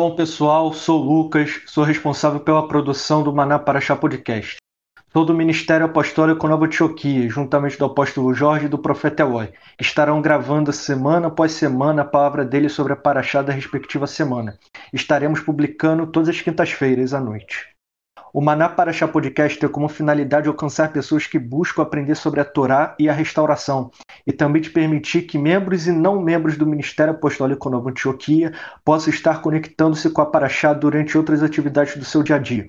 Shalom pessoal, sou Lucas, sou responsável pela produção do Maná Paraxá Podcast. Sou do Ministério Apostólico Nova Antioquia, juntamente do apóstolo Jorge e do profeta Eloy, estarão gravando semana após semana a palavra dele sobre a Paraxá da respectiva semana. Estaremos publicando todas as quintas-feiras à noite. O Maná Paraxá Podcast tem como finalidade alcançar pessoas que buscam aprender sobre a Torá e a restauração, e também te permitir que membros e não membros do Ministério Apostólico Nova Antioquia possam estar conectando-se com a Paraxá durante outras atividades do seu dia a dia,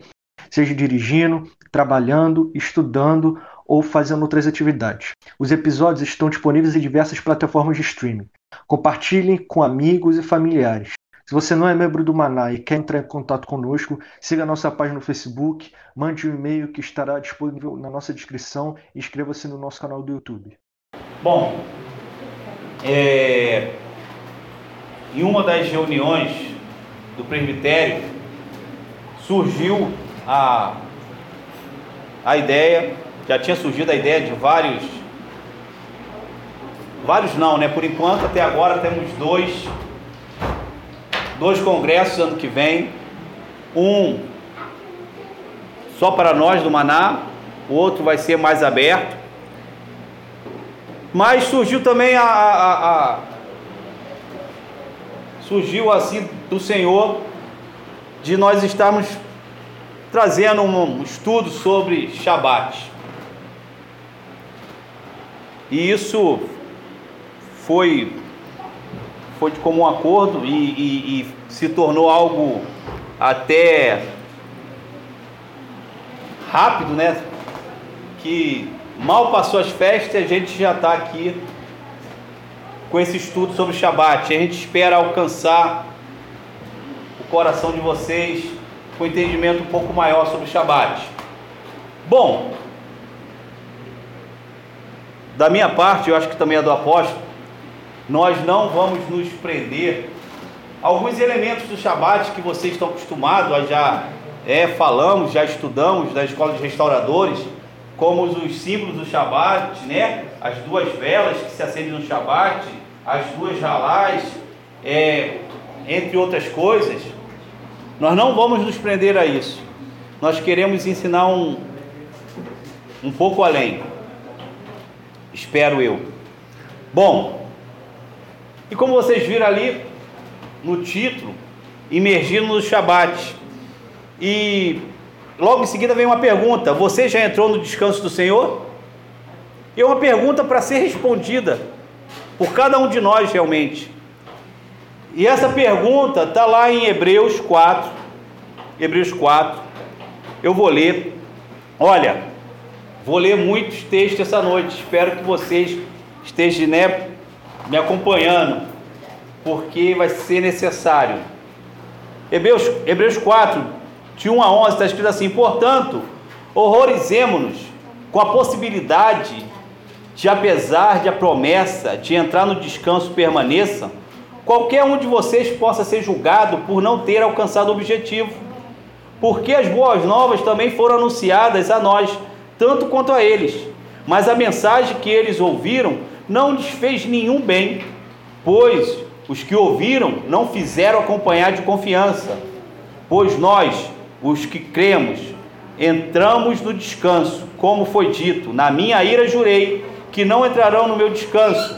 seja dirigindo, trabalhando, estudando ou fazendo outras atividades. Os episódios estão disponíveis em diversas plataformas de streaming. Compartilhem com amigos e familiares. Se você não é membro do Maná e quer entrar em contato conosco, siga a nossa página no Facebook, mande um e-mail que estará disponível na nossa descrição e inscreva-se no nosso canal do YouTube. Bom, é, em uma das reuniões do presbitério surgiu a, a ideia, já tinha surgido a ideia de vários, vários não, né? Por enquanto, até agora temos dois dois congressos ano que vem, um só para nós do Maná, o outro vai ser mais aberto. Mas surgiu também a, a, a surgiu assim do Senhor de nós estarmos trazendo um estudo sobre Shabat. E isso foi foi de comum acordo e, e, e se tornou algo até rápido, né? Que mal passou as festas, a gente já está aqui com esse estudo sobre o Shabat. A gente espera alcançar o coração de vocês com um entendimento um pouco maior sobre o Shabat. Bom, da minha parte, eu acho que também é do apóstolo, nós não vamos nos prender alguns elementos do Shabat que vocês estão acostumados já é, falamos, já estudamos da escola de restauradores, como os símbolos do Shabat, né? As duas velas que se acendem no Shabat, as duas ralás, é, entre outras coisas. Nós não vamos nos prender a isso. Nós queremos ensinar um, um pouco além. Espero eu. Bom, e como vocês viram ali no título, imergindo no Shabat. E logo em seguida vem uma pergunta: Você já entrou no descanso do Senhor? E é uma pergunta para ser respondida por cada um de nós realmente. E essa pergunta está lá em Hebreus 4. Hebreus 4. Eu vou ler. Olha, vou ler muitos textos essa noite. Espero que vocês estejam né, me acompanhando, porque vai ser necessário. Hebreus, Hebreus 4, de 1 a 11, está escrito assim: Portanto, horrorizemos-nos com a possibilidade de, apesar de a promessa de entrar no descanso permaneça, qualquer um de vocês possa ser julgado por não ter alcançado o objetivo. Porque as boas novas também foram anunciadas a nós, tanto quanto a eles. Mas a mensagem que eles ouviram não lhes fez nenhum bem, pois os que ouviram não fizeram acompanhar de confiança. Pois nós, os que cremos, entramos no descanso, como foi dito: Na minha ira jurei que não entrarão no meu descanso.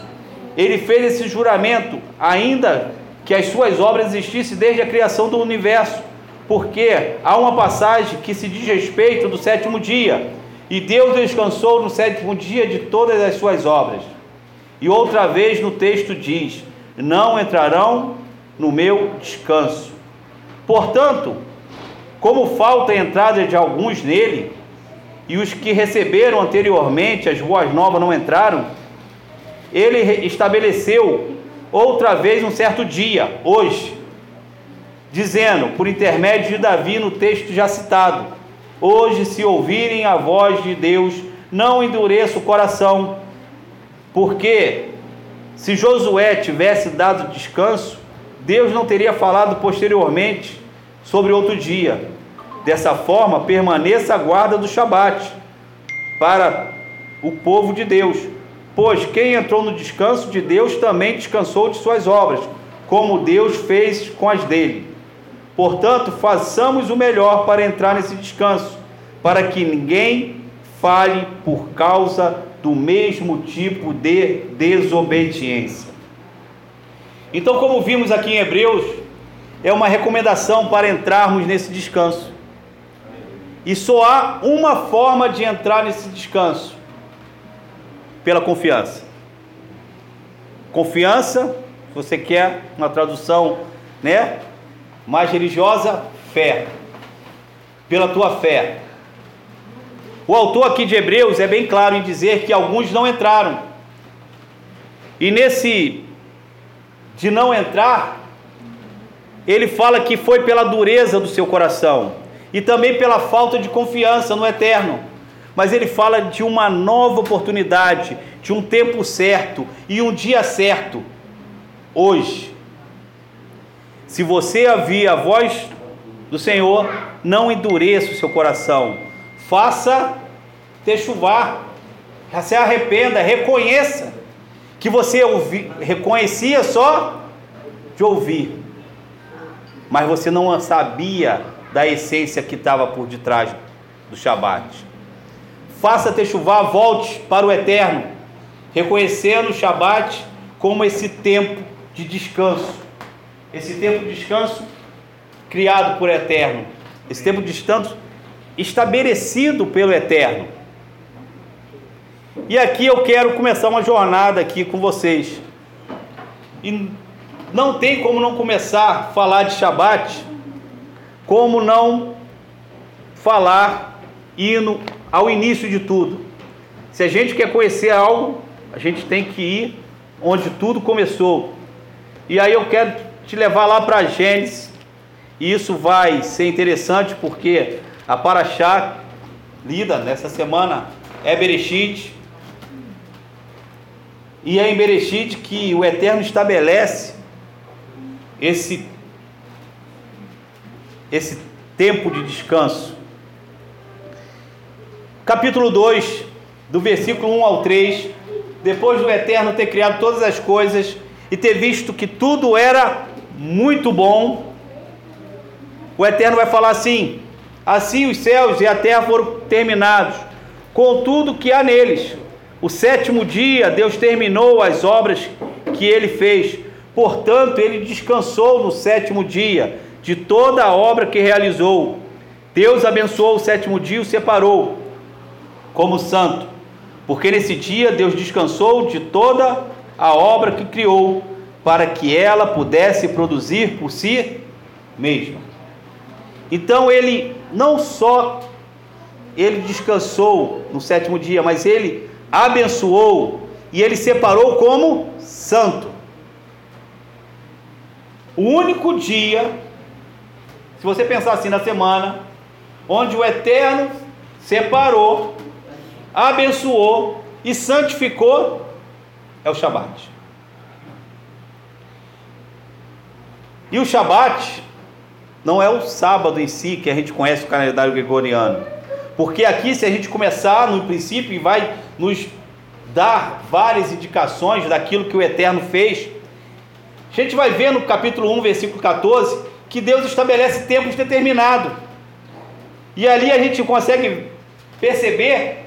Ele fez esse juramento, ainda que as suas obras existissem desde a criação do universo, porque há uma passagem que se diz respeito do sétimo dia, e Deus descansou no sétimo dia de todas as suas obras. E outra vez no texto diz: Não entrarão no meu descanso. Portanto, como falta a entrada de alguns nele, e os que receberam anteriormente as boas novas não entraram, ele estabeleceu outra vez um certo dia, hoje, dizendo, por intermédio de Davi no texto já citado: Hoje, se ouvirem a voz de Deus, não endureça o coração, porque se Josué tivesse dado descanso, Deus não teria falado posteriormente sobre outro dia. Dessa forma, permaneça a guarda do Shabat para o povo de Deus. Pois quem entrou no descanso de Deus também descansou de suas obras, como Deus fez com as dele. Portanto, façamos o melhor para entrar nesse descanso, para que ninguém fale por causa do mesmo tipo de desobediência. Então, como vimos aqui em Hebreus, é uma recomendação para entrarmos nesse descanso. E só há uma forma de entrar nesse descanso: pela confiança. Confiança, você quer uma tradução, né, mais religiosa, fé. Pela tua fé. O autor aqui de Hebreus é bem claro em dizer que alguns não entraram. E nesse de não entrar, ele fala que foi pela dureza do seu coração e também pela falta de confiança no eterno. Mas ele fala de uma nova oportunidade, de um tempo certo e um dia certo, hoje. Se você ouvir a voz do Senhor, não endureça o seu coração faça chuvar, se arrependa, reconheça que você ouvi, reconhecia só de ouvir, mas você não sabia da essência que estava por detrás do Shabat. Faça chuvar, volte para o eterno, reconhecendo o Shabat como esse tempo de descanso, esse tempo de descanso criado por eterno, esse tempo de descanso estabelecido pelo Eterno. E aqui eu quero começar uma jornada aqui com vocês. E não tem como não começar a falar de Shabat, como não falar indo ao início de tudo. Se a gente quer conhecer algo, a gente tem que ir onde tudo começou. E aí eu quero te levar lá para Gênesis. E isso vai ser interessante porque a Paraxá, lida nessa semana, é Bereshit. E é em Bereshit que o Eterno estabelece esse, esse tempo de descanso. Capítulo 2, do versículo 1 ao 3. Depois do Eterno ter criado todas as coisas e ter visto que tudo era muito bom, o Eterno vai falar assim: Assim os céus e a terra foram terminados, com tudo que há neles. O sétimo dia Deus terminou as obras que ele fez. Portanto, ele descansou no sétimo dia de toda a obra que realizou. Deus abençoou o sétimo dia e o separou como santo, porque nesse dia Deus descansou de toda a obra que criou, para que ela pudesse produzir por si mesma. Então ele não só ele descansou no sétimo dia, mas ele abençoou e ele separou como santo. O único dia, se você pensar assim na semana, onde o Eterno separou, abençoou e santificou, é o Shabat. E o Shabat não é o sábado em si que a gente conhece o calendário gregoriano. Porque aqui, se a gente começar no princípio e vai nos dar várias indicações daquilo que o Eterno fez, a gente vai ver no capítulo 1, versículo 14, que Deus estabelece tempos determinados. E ali a gente consegue perceber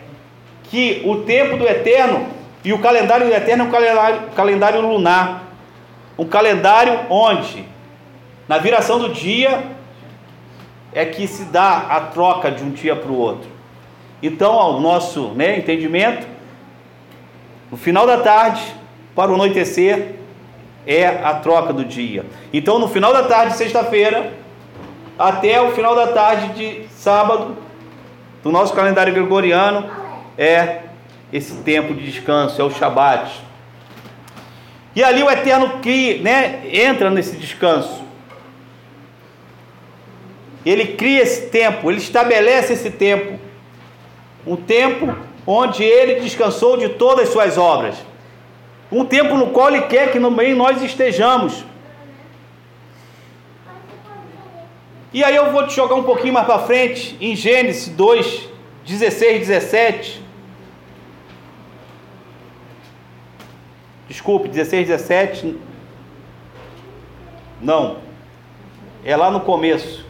que o tempo do Eterno e o calendário do Eterno é um calendário, calendário lunar. Um calendário onde na viração do dia é que se dá a troca de um dia para o outro. Então, ao nosso né, entendimento, no final da tarde para o anoitecer é a troca do dia. Então, no final da tarde de sexta-feira até o final da tarde de sábado do nosso calendário gregoriano é esse tempo de descanso, é o Shabat. E ali o Eterno cria, né, entra nesse descanso. Ele cria esse tempo, ele estabelece esse tempo. Um tempo onde ele descansou de todas as suas obras. Um tempo no qual ele quer que no meio nós estejamos. E aí eu vou te jogar um pouquinho mais para frente, em Gênesis 2, 16, 17. Desculpe, 16, 17. Não, é lá no começo.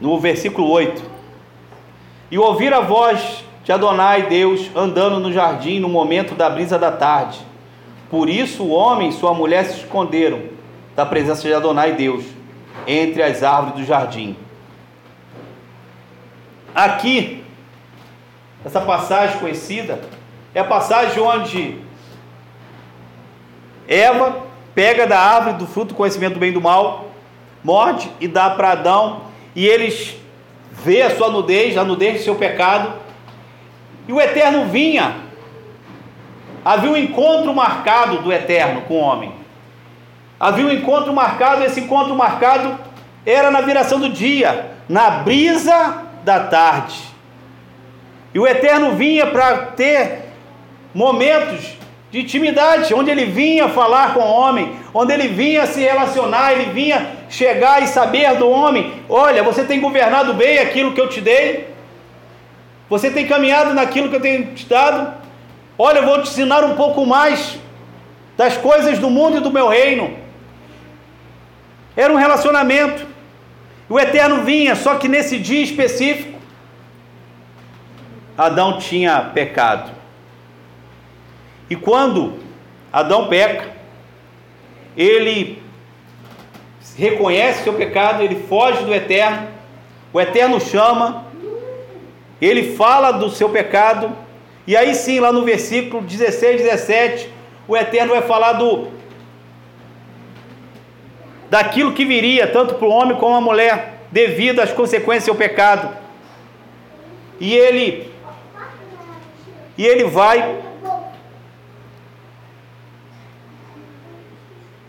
No versículo 8. E ouvir a voz de Adonai Deus andando no jardim no momento da brisa da tarde. Por isso o homem e sua mulher se esconderam da presença de Adonai Deus entre as árvores do jardim. Aqui, essa passagem conhecida é a passagem onde Eva pega da árvore do fruto do conhecimento do bem e do mal, morde e dá para Adão, e eles vê a sua nudez, a nudez do seu pecado, e o Eterno vinha. Havia um encontro marcado do Eterno com o homem. Havia um encontro marcado, esse encontro marcado era na viração do dia, na brisa da tarde. E o Eterno vinha para ter momentos de intimidade, onde ele vinha falar com o homem, onde ele vinha se relacionar, ele vinha chegar e saber do homem: olha, você tem governado bem aquilo que eu te dei, você tem caminhado naquilo que eu tenho te dado, olha, eu vou te ensinar um pouco mais das coisas do mundo e do meu reino. Era um relacionamento. O Eterno vinha, só que nesse dia específico, Adão tinha pecado. E quando Adão peca, ele reconhece seu pecado, ele foge do Eterno, o Eterno chama, ele fala do seu pecado, e aí sim, lá no versículo 16, 17, o Eterno vai falar do daquilo que viria tanto para o homem como a mulher, devido às consequências do seu pecado. E ele e ele vai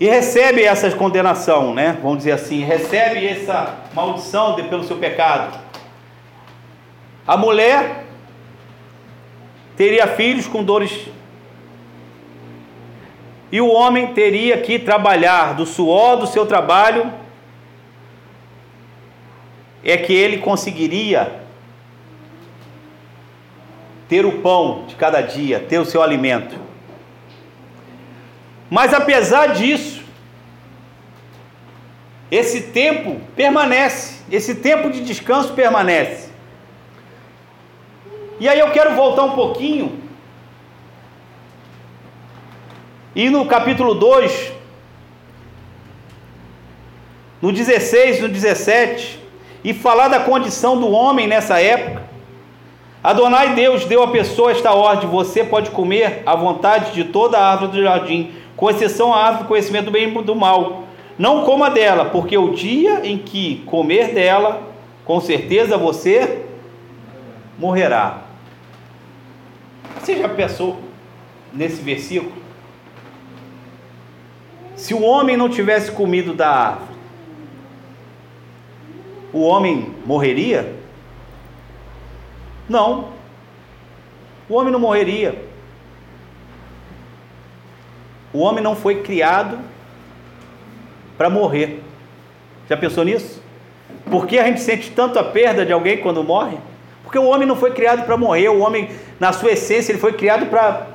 e recebe essa condenação, né? Vamos dizer assim, recebe essa maldição de, pelo seu pecado. A mulher teria filhos com dores e o homem teria que trabalhar do suor do seu trabalho, é que ele conseguiria ter o pão de cada dia, ter o seu alimento. Mas apesar disso, esse tempo permanece, esse tempo de descanso permanece. E aí eu quero voltar um pouquinho E no capítulo 2, no 16, no 17, e falar da condição do homem nessa época. Adonai Deus deu à pessoa esta ordem: você pode comer à vontade de toda a árvore do jardim, com exceção à árvore do conhecimento do bem e do mal. Não coma dela, porque o dia em que comer dela, com certeza você morrerá. Você já pensou nesse versículo? Se o homem não tivesse comido da árvore, o homem morreria? Não. O homem não morreria. O homem não foi criado para morrer. Já pensou nisso? Por que a gente sente tanto a perda de alguém quando morre? Porque o homem não foi criado para morrer, o homem, na sua essência, ele foi criado para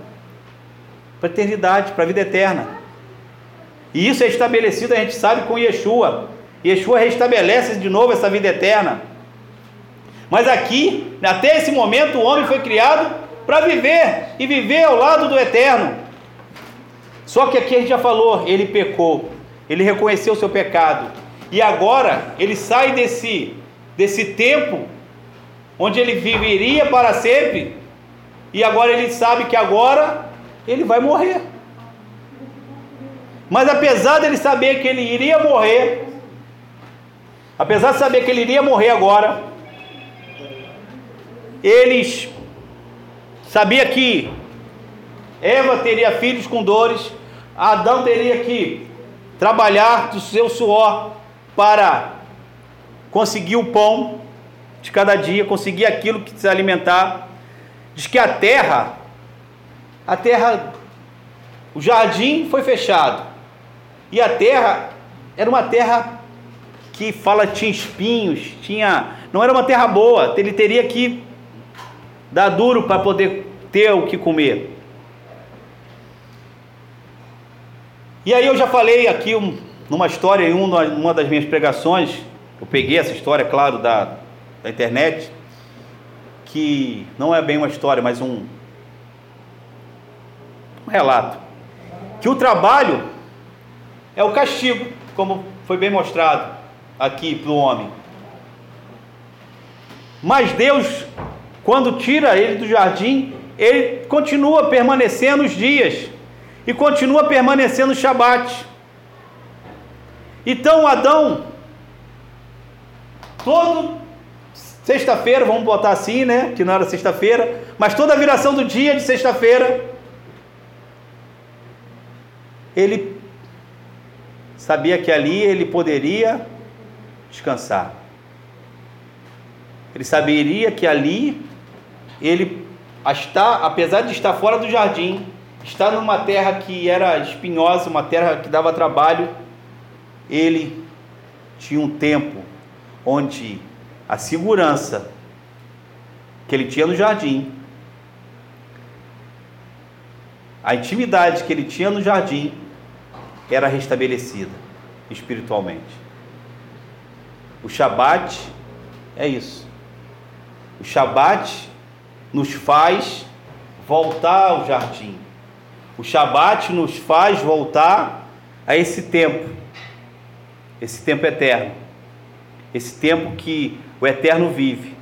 a eternidade, para a vida eterna. E isso é estabelecido, a gente sabe, com Yeshua. Yeshua restabelece de novo essa vida eterna. Mas aqui, até esse momento, o homem foi criado para viver e viver ao lado do eterno. Só que aqui a gente já falou, ele pecou, ele reconheceu o seu pecado. E agora ele sai desse desse tempo onde ele viveria para sempre, e agora ele sabe que agora ele vai morrer. Mas apesar dele saber que ele iria morrer, apesar de saber que ele iria morrer agora, eles sabia que Eva teria filhos com dores, Adão teria que trabalhar do seu suor para conseguir o pão de cada dia, conseguir aquilo que se alimentar. Diz que a terra, a terra, o jardim foi fechado. E a terra era uma terra que fala tinha espinhos, tinha, não era uma terra boa, ele teria que dá duro para poder ter o que comer. E aí eu já falei aqui um, numa história, em uma, uma das minhas pregações, eu peguei essa história, claro, da, da internet, que não é bem uma história, mas um, um relato. Que o trabalho é o castigo, como foi bem mostrado aqui para o homem. Mas Deus, quando tira ele do jardim, ele continua permanecendo os dias e continua permanecendo Shabat. Então Adão, todo sexta-feira, vamos botar assim, né? Que não era sexta-feira, mas toda a viração do dia de sexta-feira, ele sabia que ali ele poderia descansar. Ele saberia que ali ele está, apesar de estar fora do jardim, está numa terra que era espinhosa, uma terra que dava trabalho, ele tinha um tempo onde a segurança que ele tinha no jardim, a intimidade que ele tinha no jardim, era restabelecida espiritualmente. O Shabat é isso. O Shabat nos faz voltar ao jardim. O Shabat nos faz voltar a esse tempo. Esse tempo eterno, esse tempo que o eterno vive,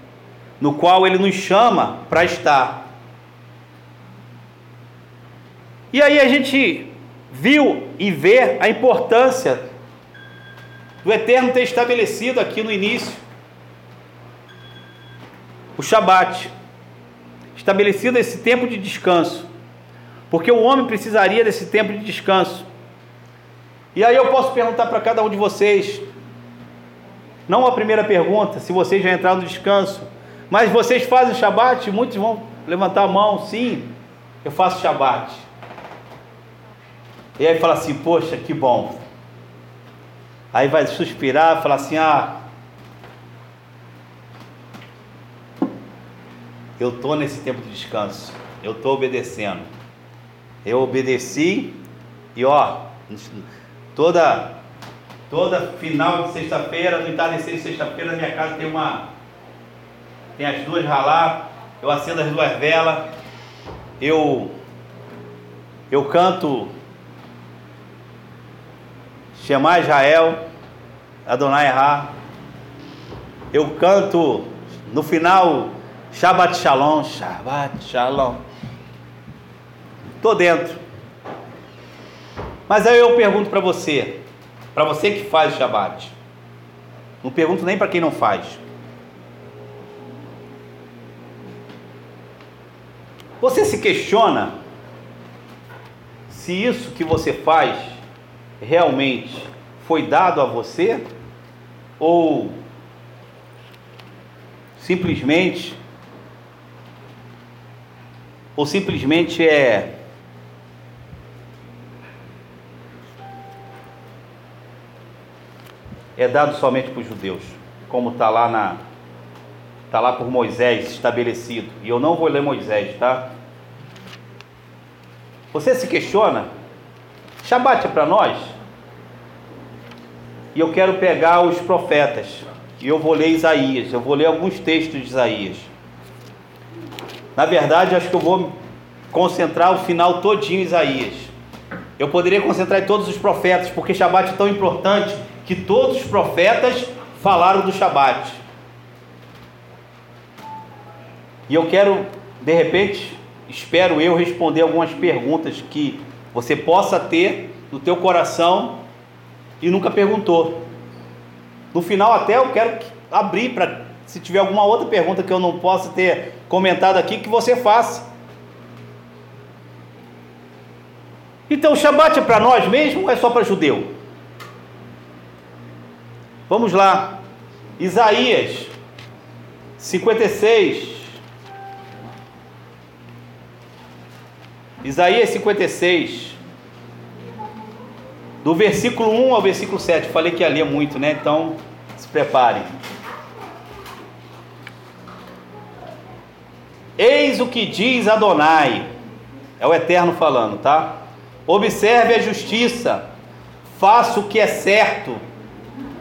no qual ele nos chama para estar. E aí a gente viu e vê a importância do eterno ter estabelecido aqui no início. O Shabat, estabelecido esse tempo de descanso, porque o homem precisaria desse tempo de descanso. E aí eu posso perguntar para cada um de vocês, não a primeira pergunta, se vocês já entraram no descanso, mas vocês fazem Shabat? Muitos vão levantar a mão, sim, eu faço Shabat. E aí fala assim, poxa, que bom. Aí vai suspirar, falar assim, ah, eu estou nesse tempo de descanso, eu estou obedecendo. Eu obedeci e ó, Toda toda final de sexta-feira, no entardecer de sexta-feira, minha casa tem uma tem as duas ralar, eu acendo as duas velas, eu eu canto Shema Israel, Adonai Errar. Eu canto no final Shabbat Shalom, Shabbat Shalom. Tô dentro. Mas aí eu pergunto para você, para você que faz Shabat, não pergunto nem para quem não faz. Você se questiona se isso que você faz realmente foi dado a você ou simplesmente ou simplesmente é é dado somente para os judeus, como está lá na está lá por Moisés estabelecido. E eu não vou ler Moisés, tá? Você se questiona? Shabat é para nós? E eu quero pegar os profetas. E eu vou ler Isaías. Eu vou ler alguns textos de Isaías. Na verdade, acho que eu vou concentrar o final todinho em Isaías. Eu poderia concentrar em todos os profetas, porque Shabat é tão importante que todos os profetas falaram do Shabat. E eu quero, de repente, espero eu responder algumas perguntas que você possa ter no teu coração e nunca perguntou. No final até eu quero abrir para se tiver alguma outra pergunta que eu não possa ter comentado aqui que você faça. Então o Shabat é para nós mesmo ou é só para judeu? Vamos lá. Isaías 56. Isaías 56. Do versículo 1 ao versículo 7. Falei que ia ler muito, né? Então, se preparem. Eis o que diz Adonai, é o Eterno falando, tá? Observe a justiça, faça o que é certo,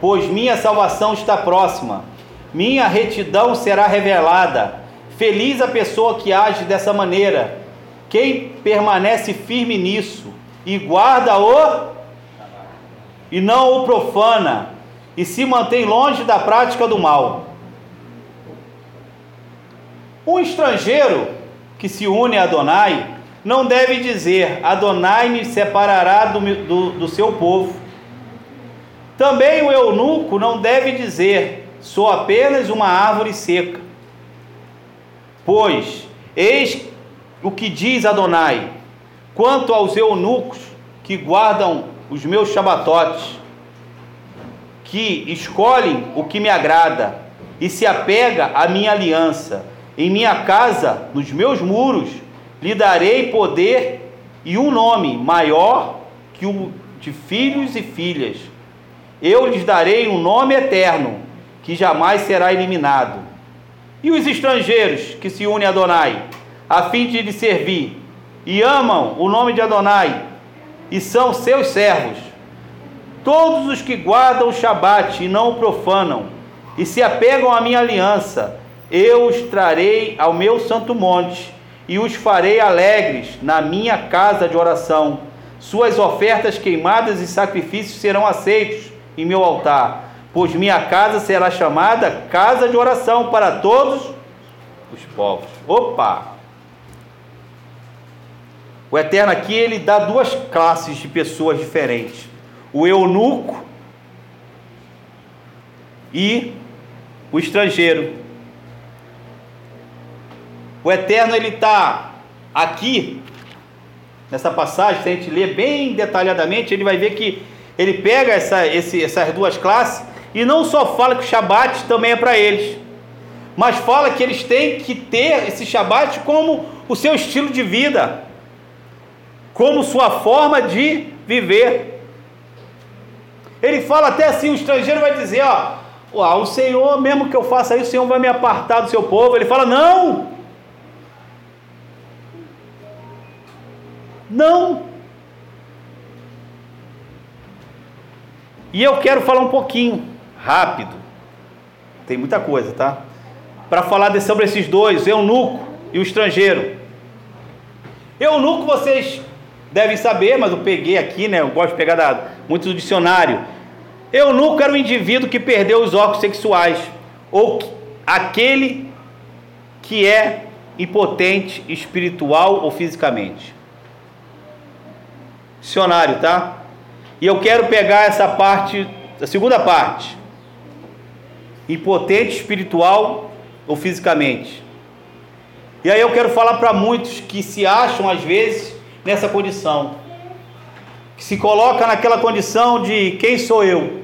pois minha salvação está próxima, minha retidão será revelada. Feliz a pessoa que age dessa maneira, quem permanece firme nisso e guarda-o e não o profana, e se mantém longe da prática do mal. Um estrangeiro que se une a Adonai não deve dizer: Adonai me separará do, do, do seu povo. Também o eunuco não deve dizer: Sou apenas uma árvore seca. Pois, eis o que diz Adonai: quanto aos eunucos que guardam os meus shabatotes, que escolhem o que me agrada e se apega à minha aliança, em minha casa, nos meus muros, lhe darei poder e um nome maior que o de filhos e filhas. Eu lhes darei um nome eterno, que jamais será eliminado. E os estrangeiros que se unem a Adonai, a fim de lhe servir, e amam o nome de Adonai, e são seus servos. Todos os que guardam o Shabat e não o profanam, e se apegam à minha aliança, eu os trarei ao meu santo monte e os farei alegres na minha casa de oração. Suas ofertas queimadas e sacrifícios serão aceitos em meu altar, pois minha casa será chamada casa de oração para todos os povos. Opa! O Eterno aqui ele dá duas classes de pessoas diferentes: o eunuco e o estrangeiro. O Eterno ele está aqui nessa passagem, se a gente ler bem detalhadamente, ele vai ver que ele pega essa, esse, essas duas classes e não só fala que o Shabat também é para eles, mas fala que eles têm que ter esse Shabat como o seu estilo de vida, como sua forma de viver. Ele fala até assim: o estrangeiro vai dizer, ó, o Senhor, mesmo que eu faça isso, o Senhor vai me apartar do seu povo. Ele fala: não, Não. E eu quero falar um pouquinho, rápido, tem muita coisa, tá? Para falar de, sobre esses dois, eunuco e o estrangeiro. Eunuco vocês devem saber, mas eu peguei aqui, né? Eu gosto de pegar da, muito do dicionário. Eunuco era o indivíduo que perdeu os órgãos sexuais, ou aquele que é impotente espiritual ou fisicamente dicionário, tá? E eu quero pegar essa parte, a segunda parte. Impotente espiritual ou fisicamente. E aí eu quero falar para muitos que se acham às vezes nessa condição. Que se coloca naquela condição de quem sou eu?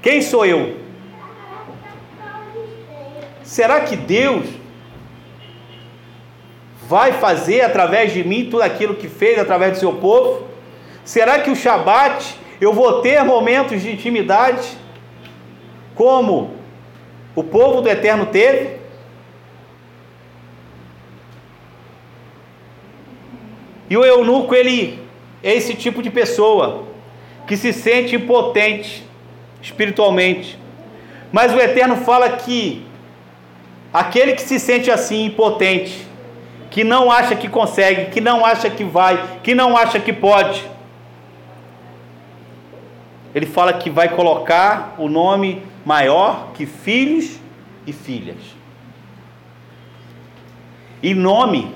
Quem sou eu? Será que Deus vai fazer através de mim tudo aquilo que fez através do seu povo? Será que o Shabat eu vou ter momentos de intimidade como o povo do Eterno teve? E o eunuco, ele é esse tipo de pessoa que se sente impotente espiritualmente. Mas o Eterno fala que aquele que se sente assim impotente, que não acha que consegue, que não acha que vai, que não acha que pode. Ele fala que vai colocar o nome maior que filhos e filhas. E nome,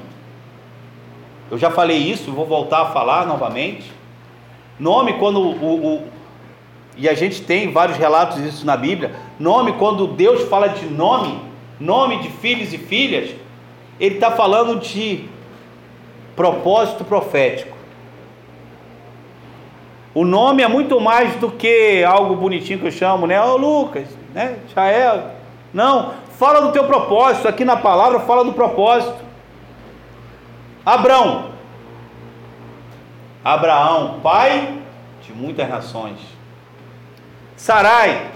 eu já falei isso, vou voltar a falar novamente. Nome, quando o, o, e a gente tem vários relatos disso na Bíblia. Nome, quando Deus fala de nome, nome de filhos e filhas, ele está falando de propósito profético. O nome é muito mais do que algo bonitinho que eu chamo, né? Ô oh, Lucas, né? Jael. Não, fala do teu propósito. Aqui na palavra fala do propósito. Abrão. Abraão, pai de muitas nações. Sarai,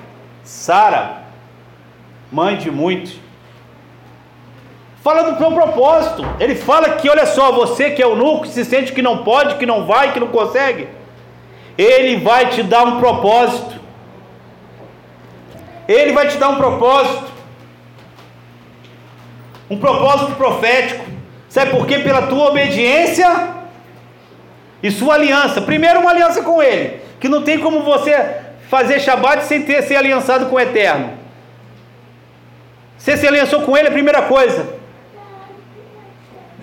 Sara, mãe de muitos. Fala do seu propósito. Ele fala que, olha só, você que é o núcleo, se sente que não pode, que não vai, que não consegue. Ele vai te dar um propósito. Ele vai te dar um propósito. Um propósito profético. Sabe por quê? Pela tua obediência e sua aliança. Primeiro, uma aliança com Ele. Que não tem como você fazer Shabat sem ter ser aliançado com o Eterno. Você se aliançou com Ele, a primeira coisa.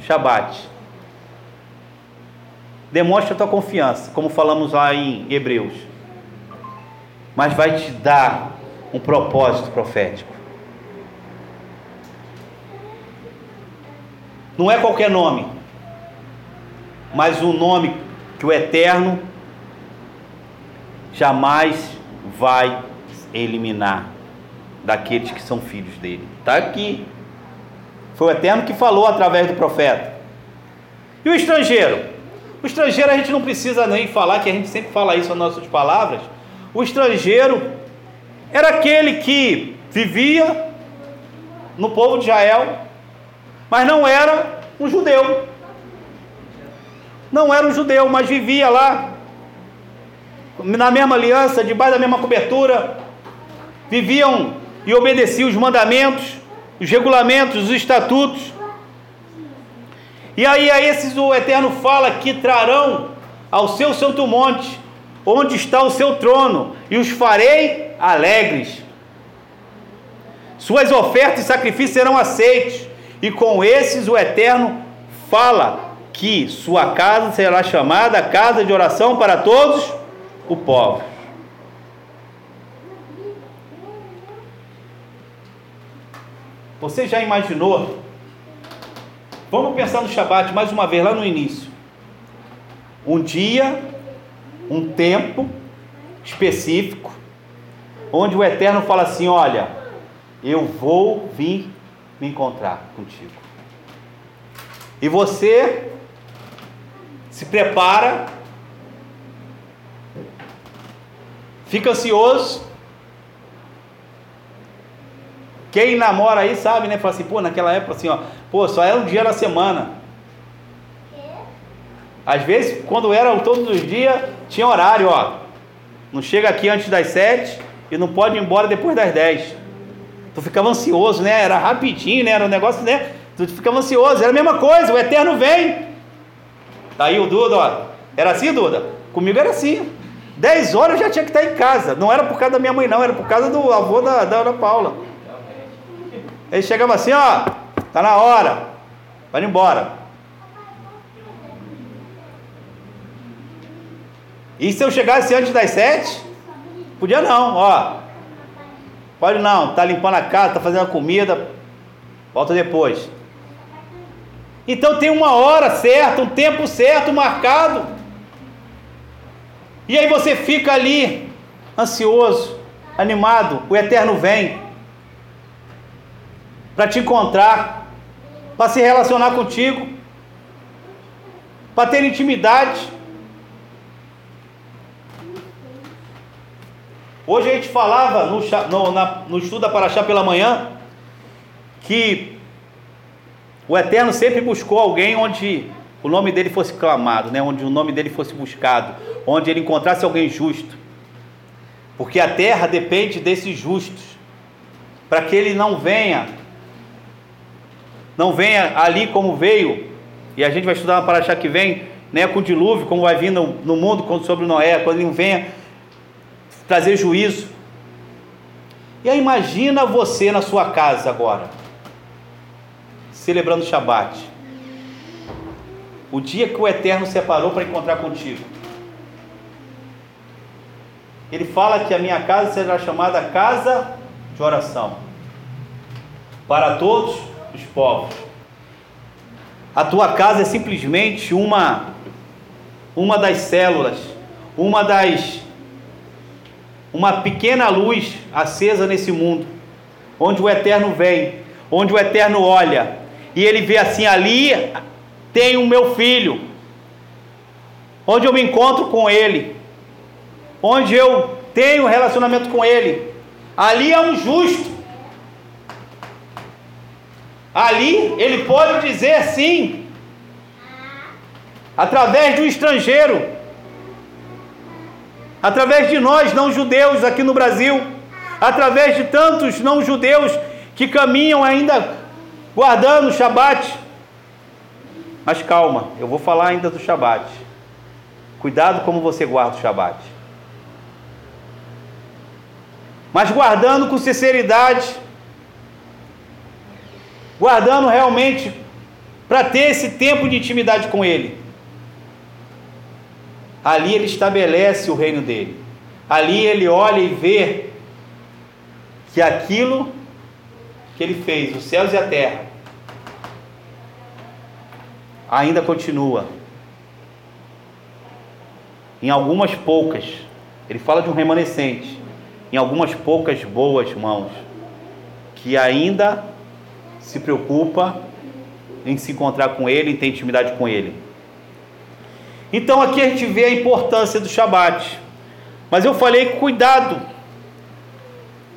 Shabat. Demonstra a tua confiança, como falamos lá em Hebreus. Mas vai te dar um propósito profético. Não é qualquer nome, mas um nome que o Eterno jamais vai eliminar daqueles que são filhos dele. Está aqui. Foi o Eterno que falou através do profeta. E o estrangeiro? O estrangeiro a gente não precisa nem falar, que a gente sempre fala isso nas nossas palavras. O estrangeiro era aquele que vivia no povo de Israel, mas não era um judeu. Não era um judeu, mas vivia lá, na mesma aliança, debaixo da mesma cobertura, viviam e obedeciam os mandamentos, os regulamentos, os estatutos. E aí a esses o Eterno fala que trarão ao seu santo monte, onde está o seu trono, e os farei alegres. Suas ofertas e sacrifícios serão aceitos, e com esses o Eterno fala que sua casa será chamada casa de oração para todos o povo. Você já imaginou? Vamos pensar no Shabat mais uma vez lá no início. Um dia, um tempo específico, onde o Eterno fala assim: Olha, eu vou vir me encontrar contigo. E você se prepara, fica ansioso. Quem namora aí sabe, né? Fala assim, pô, naquela época assim, ó, pô, só era um dia na semana. Às vezes, quando era todos os dias, tinha horário, ó. Não chega aqui antes das sete e não pode ir embora depois das dez. Tu ficava ansioso, né? Era rapidinho, né? Era um negócio, né? Tu ficava ansioso, era a mesma coisa, o Eterno vem. Tá aí o Duda, ó. Era assim, Duda? Comigo era assim. Dez horas eu já tinha que estar em casa. Não era por causa da minha mãe, não, era por causa do avô da, da Ana Paula. Ele chegava assim, ó, tá na hora, vai embora. E se eu chegasse antes das sete? Podia não, ó. Pode não, tá limpando a casa, tá fazendo a comida, volta depois. Então tem uma hora certa, um tempo certo marcado. E aí você fica ali, ansioso, animado, o Eterno vem para te encontrar, para se relacionar contigo, para ter intimidade. Hoje a gente falava no, no, na, no estudo da Paraxá pela manhã que o Eterno sempre buscou alguém onde o nome dele fosse clamado, né? onde o nome dele fosse buscado, onde ele encontrasse alguém justo. Porque a terra depende desses justos, para que ele não venha, não venha ali como veio, e a gente vai estudar para achar que vem, né, com o dilúvio, como vai vir no, no mundo sobre Noé, quando ele não venha trazer juízo. E aí imagina você na sua casa agora, celebrando o Shabat. O dia que o Eterno separou para encontrar contigo. Ele fala que a minha casa será chamada casa de oração para todos os povos. A tua casa é simplesmente uma uma das células, uma das uma pequena luz acesa nesse mundo, onde o Eterno vem, onde o Eterno olha, e ele vê assim: ali tem o meu filho, onde eu me encontro com ele, onde eu tenho um relacionamento com ele, ali é um justo, Ali ele pode dizer sim, através de um estrangeiro, através de nós não judeus aqui no Brasil, através de tantos não judeus que caminham ainda guardando o Shabat. Mas calma, eu vou falar ainda do Shabat. Cuidado como você guarda o Shabat. Mas guardando com sinceridade, guardando realmente para ter esse tempo de intimidade com Ele. Ali ele estabelece o reino dele. Ali ele olha e vê que aquilo que ele fez, os céus e a terra, ainda continua. Em algumas poucas, ele fala de um remanescente, em algumas poucas boas mãos, que ainda se preocupa em se encontrar com ele, em ter intimidade com ele. Então aqui a gente vê a importância do Shabat. Mas eu falei, cuidado.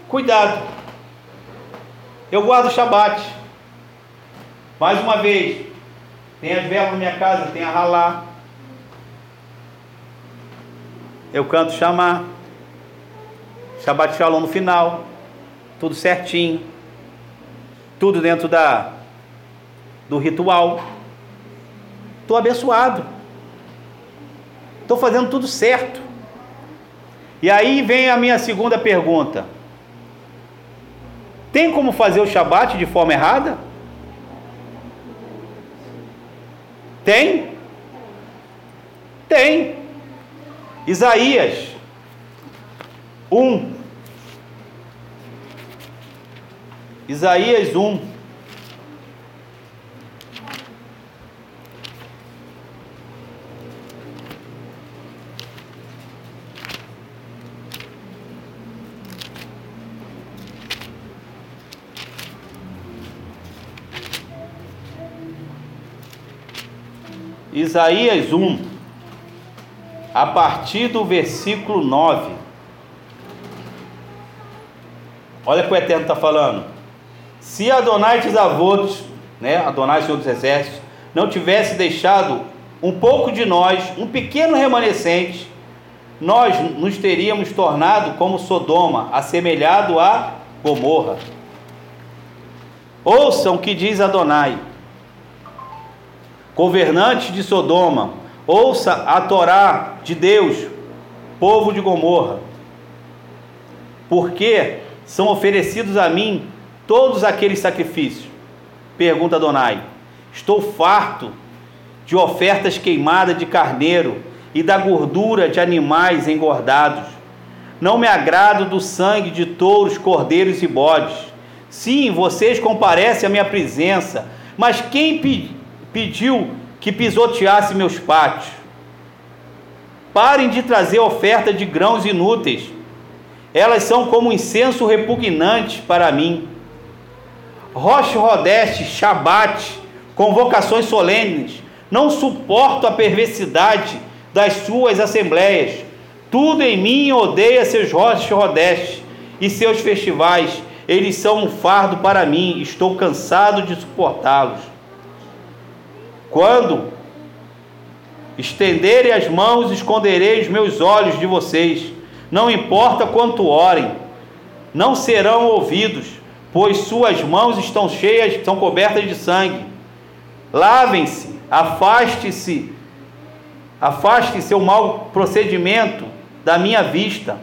Cuidado. Eu guardo o Shabat. Mais uma vez, tem as velas na minha casa, tem a ralá. Eu canto chamar. Shabbat Shalom no final. Tudo certinho. Tudo dentro da do ritual. Estou abençoado. Estou fazendo tudo certo. E aí vem a minha segunda pergunta. Tem como fazer o Shabat de forma errada? Tem? Tem. Isaías 1. Isaías 1. Isaías 1, a partir do versículo 9. Olha o que o Eterno está falando. Se Adonai Tisavot, né, Adonai Senhor dos Exércitos, não tivesse deixado um pouco de nós, um pequeno remanescente, nós nos teríamos tornado como Sodoma, assemelhado a Gomorra. Ouçam o que diz Adonai governantes de Sodoma, ouça a Torá de Deus, povo de Gomorra, porque são oferecidos a mim todos aqueles sacrifícios? Pergunta Adonai. Estou farto de ofertas queimadas de carneiro e da gordura de animais engordados. Não me agrado do sangue de touros, cordeiros e bodes. Sim, vocês comparecem à minha presença, mas quem pediu que pisoteasse meus pátios. Parem de trazer oferta de grãos inúteis. Elas são como incenso repugnante para mim. Roche Rodeste, Shabat, convocações solenes. Não suporto a perversidade das suas assembleias. Tudo em mim odeia seus Roche Rodeste e seus festivais. Eles são um fardo para mim. Estou cansado de suportá-los. Quando estenderem as mãos, esconderei os meus olhos de vocês. Não importa quanto orem, não serão ouvidos, pois suas mãos estão cheias, estão cobertas de sangue. Lavem-se, afaste-se, afaste seu mau procedimento da minha vista.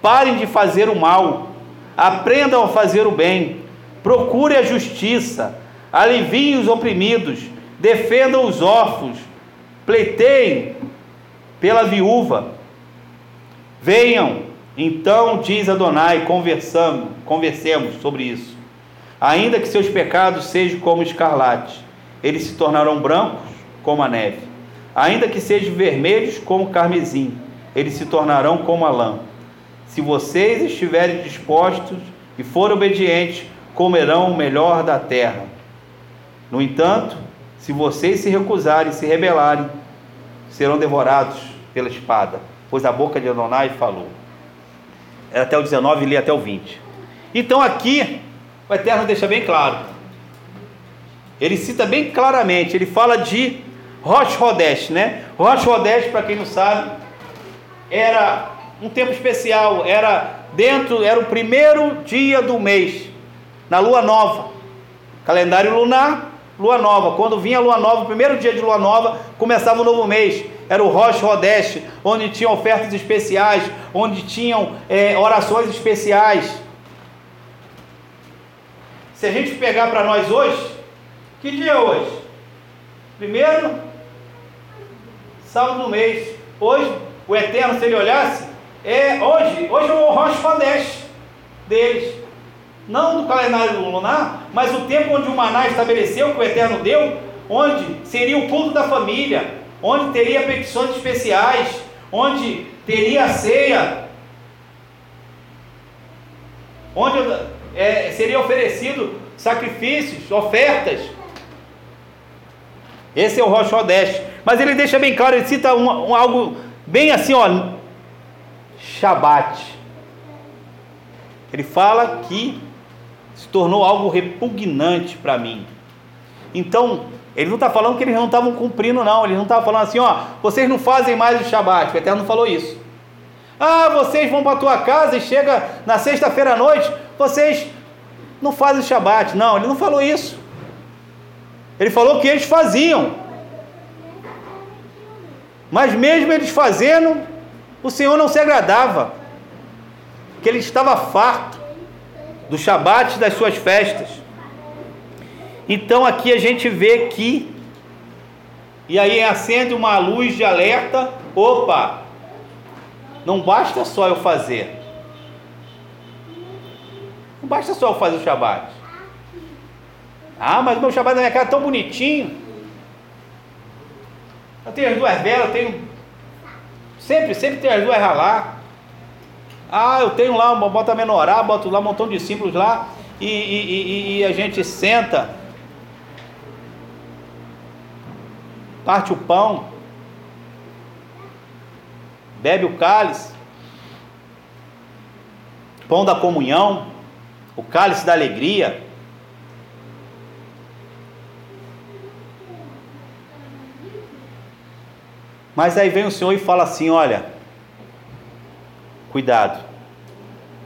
Parem de fazer o mal, aprendam a fazer o bem, procure a justiça, aliviem os oprimidos defendam os órfãos, pleiteiem pela viúva. Venham, então diz Adonai, conversamos, conversemos sobre isso. Ainda que seus pecados sejam como escarlate, eles se tornarão brancos como a neve. Ainda que sejam vermelhos como carmesim, eles se tornarão como a lã. Se vocês estiverem dispostos e forem obedientes, comerão o melhor da terra. No entanto, se vocês se recusarem, se rebelarem, serão devorados pela espada, pois a boca de Adonai falou. Era até o 19 e li até o 20. Então aqui, o Eterno deixa bem claro: ele cita bem claramente, ele fala de Rosh Hodesh, né? Rosh Hodesh, para quem não sabe, era um tempo especial, era dentro, era o primeiro dia do mês, na lua nova. Calendário lunar, lua nova. Quando vinha a lua nova, o primeiro dia de lua nova, começava um novo mês. Era o Rosh Hodesh, onde tinham ofertas especiais, onde tinham é, orações especiais. Se a gente pegar para nós hoje, que dia é hoje? Primeiro, sábado do mês. Hoje, o Eterno, se ele olhasse, é hoje, hoje é o Rosh Hodesh deles não do calendário lunar, mas o tempo onde o Maná estabeleceu, que o Eterno deu, onde seria o culto da família, onde teria petições especiais, onde teria a ceia, onde é, seria oferecido sacrifícios, ofertas. Esse é o Rosh Hodesh. Mas ele deixa bem claro, ele cita um, um, algo bem assim, ó, Shabat. Ele fala que se tornou algo repugnante para mim. Então, ele não está falando que eles não estavam cumprindo, não. Ele não estava falando assim, ó, vocês não fazem mais o Shabat. O Eterno falou isso. Ah, vocês vão para a tua casa e chega na sexta-feira à noite, vocês não fazem o Shabat. Não, ele não falou isso. Ele falou que eles faziam. Mas mesmo eles fazendo, o Senhor não se agradava. Que ele estava farto do Shabat das suas festas. Então aqui a gente vê que, e aí acende uma luz de alerta: opa, não basta só eu fazer, não basta só eu fazer o Shabat. Ah, mas meu Shabat da minha casa é tão bonitinho. Eu tenho as duas velas, eu tenho. Sempre, sempre tenho as duas ralar. Ah, eu tenho lá, bota a menorá, boto lá um montão de símbolos lá e, e, e, e a gente senta, parte o pão, bebe o cálice, pão da comunhão, o cálice da alegria. Mas aí vem o Senhor e fala assim: olha, Cuidado.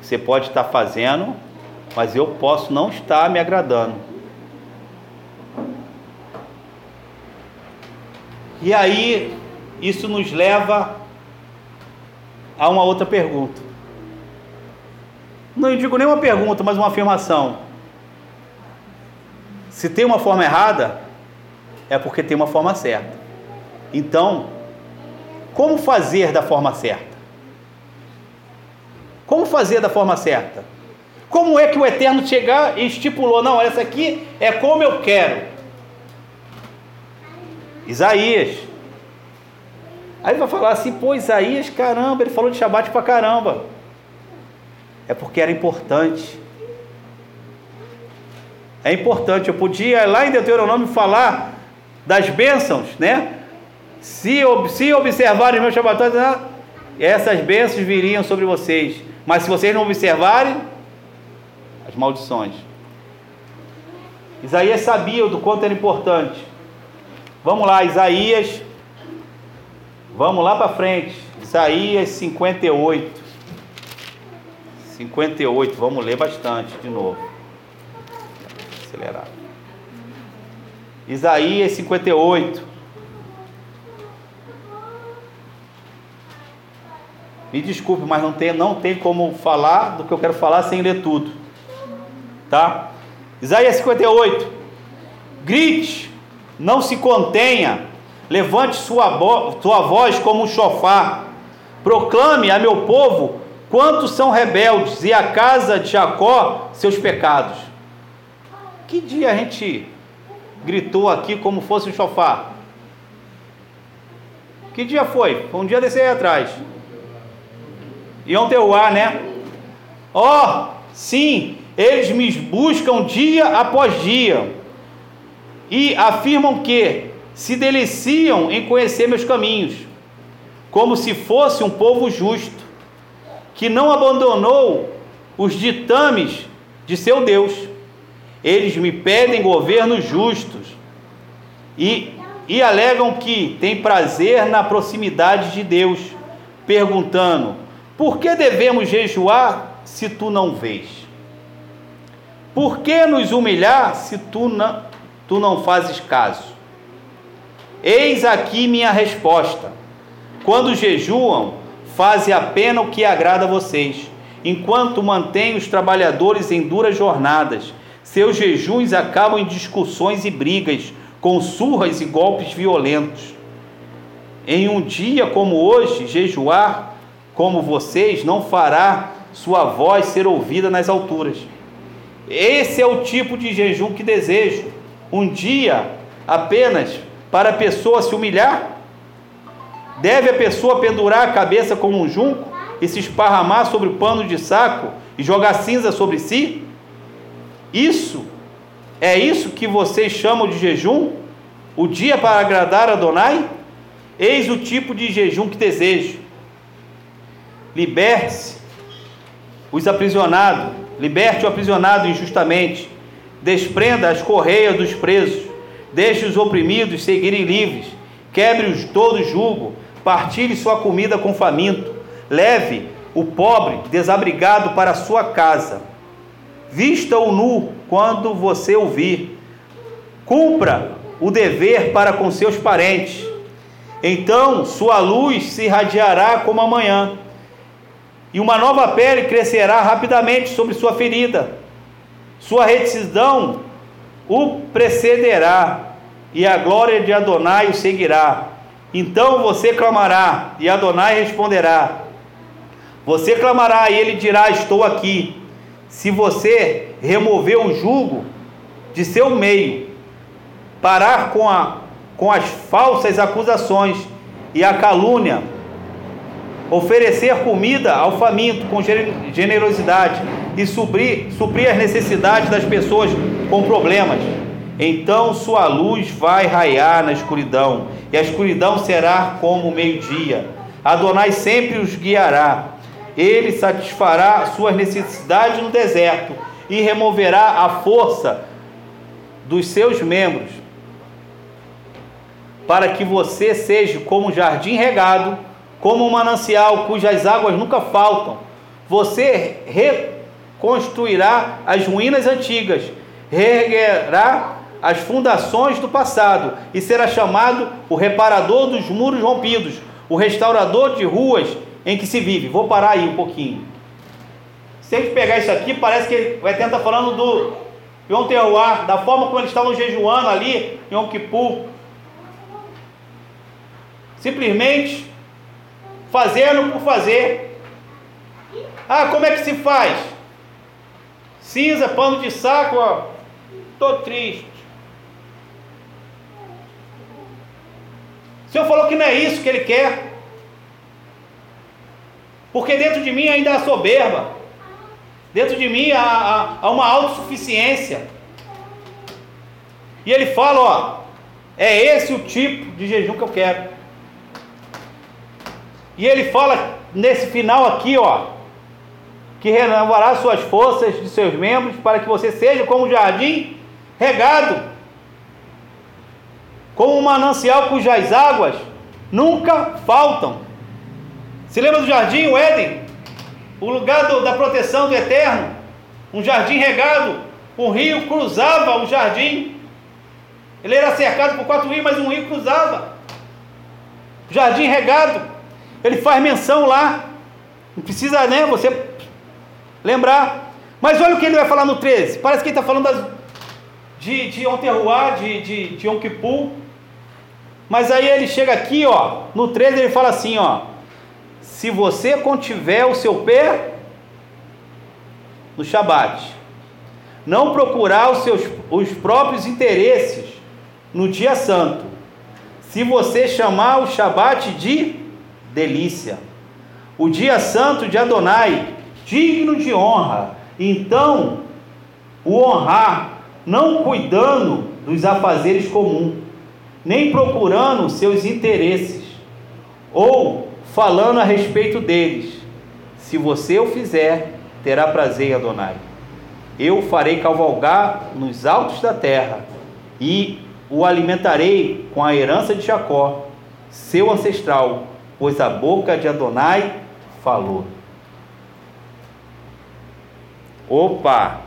Você pode estar fazendo, mas eu posso não estar me agradando. E aí, isso nos leva a uma outra pergunta. Não digo nem uma pergunta, mas uma afirmação. Se tem uma forma errada, é porque tem uma forma certa. Então, como fazer da forma certa? Como fazer da forma certa? Como é que o Eterno chegar e estipulou, não, essa aqui é como eu quero? Isaías. Aí vai falar assim, pô, Isaías, caramba, ele falou de Shabat pra caramba. É porque era importante. É importante. Eu podia lá em Deuteronômio falar das bênçãos, né? Se, se observarem meus Shabatot, essas bênçãos viriam sobre vocês. Mas se vocês não observarem, as maldições. Isaías sabia do quanto era importante. Vamos lá, Isaías. Vamos lá para frente. Isaías 58. 58, vamos ler bastante de novo. Acelerar. Isaías 58. Me desculpe, mas não tem, não tem como falar do que eu quero falar sem ler tudo. Tá? Isaías 58. Grite, não se contenha, levante sua, sua voz como um chofar. Proclame a meu povo quantos são rebeldes e a casa de Jacó seus pecados. Que dia a gente gritou aqui como fosse um chofar? Que dia foi? Foi um dia desse aí atrás. Yom Teuá, né? Ó, oh, sim, eles me buscam dia após dia e afirmam que se deliciam em conhecer meus caminhos, como se fosse um povo justo, que não abandonou os ditames de seu Deus. Eles me pedem governos justos e, e alegam que têm prazer na proximidade de Deus, perguntando: por que devemos jejuar se tu não vês? Por que nos humilhar se tu não, tu não fazes caso? Eis aqui minha resposta. Quando jejuam, faze apenas o que agrada a vocês, enquanto mantém os trabalhadores em duras jornadas. Seus jejuns acabam em discussões e brigas, com surras e golpes violentos. Em um dia como hoje, jejuar como vocês não fará sua voz ser ouvida nas alturas. Esse é o tipo de jejum que desejo. Um dia apenas para a pessoa se humilhar? Deve a pessoa pendurar a cabeça como um junco e se esparramar sobre o pano de saco e jogar cinza sobre si? Isso é isso que vocês chamam de jejum? O dia para agradar a Adonai? Eis o tipo de jejum que desejo. Liberte-se os aprisionados, liberte o aprisionado injustamente, desprenda as correias dos presos, deixe os oprimidos seguirem livres, quebre-os todo julgo, partilhe sua comida com faminto, leve o pobre desabrigado para a sua casa, vista-o nu quando você ouvir, cumpra o dever para com seus parentes, então sua luz se irradiará como amanhã, e uma nova pele crescerá rapidamente sobre sua ferida, sua retidão o precederá, e a glória de Adonai o seguirá. Então você clamará, e Adonai responderá. Você clamará, e ele dirá: Estou aqui. Se você remover o jugo de seu meio, parar com, a, com as falsas acusações e a calúnia, oferecer comida ao faminto com generosidade e suprir, suprir as necessidades das pessoas com problemas. Então sua luz vai raiar na escuridão, e a escuridão será como o meio-dia. Adonai sempre os guiará. Ele satisfará suas necessidades no deserto e removerá a força dos seus membros, para que você seja como um jardim regado, como um manancial cujas águas nunca faltam. Você reconstruirá as ruínas antigas, reerguerá as fundações do passado e será chamado o reparador dos muros rompidos, o restaurador de ruas em que se vive. Vou parar aí um pouquinho. Se pegar isso aqui, parece que vai tentar falando do Yom Teruah, da forma como eles estavam jejuando ali em Yom Kippur. Simplesmente fazendo por fazer. Ah, como é que se faz? Cinza, pano de saco, ó. Tô triste. O Senhor falou que não é isso que Ele quer. Porque dentro de mim ainda há soberba. Dentro de mim há, há, há uma autossuficiência. E Ele fala: ó, é esse o tipo de jejum que eu quero. E Ele fala nesse final aqui, ó, que renovará suas forças de seus membros para que você seja como um jardim regado como um manancial cujas águas nunca faltam. Se lembra do jardim, o Éden? O lugar do, da proteção do eterno? Um jardim regado, um rio cruzava o jardim. Ele era cercado por quatro rios, mas um rio cruzava. Jardim regado. Ele faz menção lá. Não precisa, né? Você lembrar. Mas olha o que ele vai falar no 13. Parece que ele está falando das, de, de Teruah, de, de, de. Mas aí ele chega aqui, ó, no 13 ele fala assim, ó: Se você contiver o seu pé no Shabat, não procurar os seus os próprios interesses no dia santo. Se você chamar o Shabat de delícia, o dia santo de Adonai, digno de honra, então o honrar, não cuidando dos afazeres comuns nem procurando seus interesses, ou falando a respeito deles. Se você o fizer, terá prazer em Adonai. eu o farei cavalgar nos altos da terra e o alimentarei com a herança de Jacó, seu ancestral, pois a boca de Adonai falou. Opa!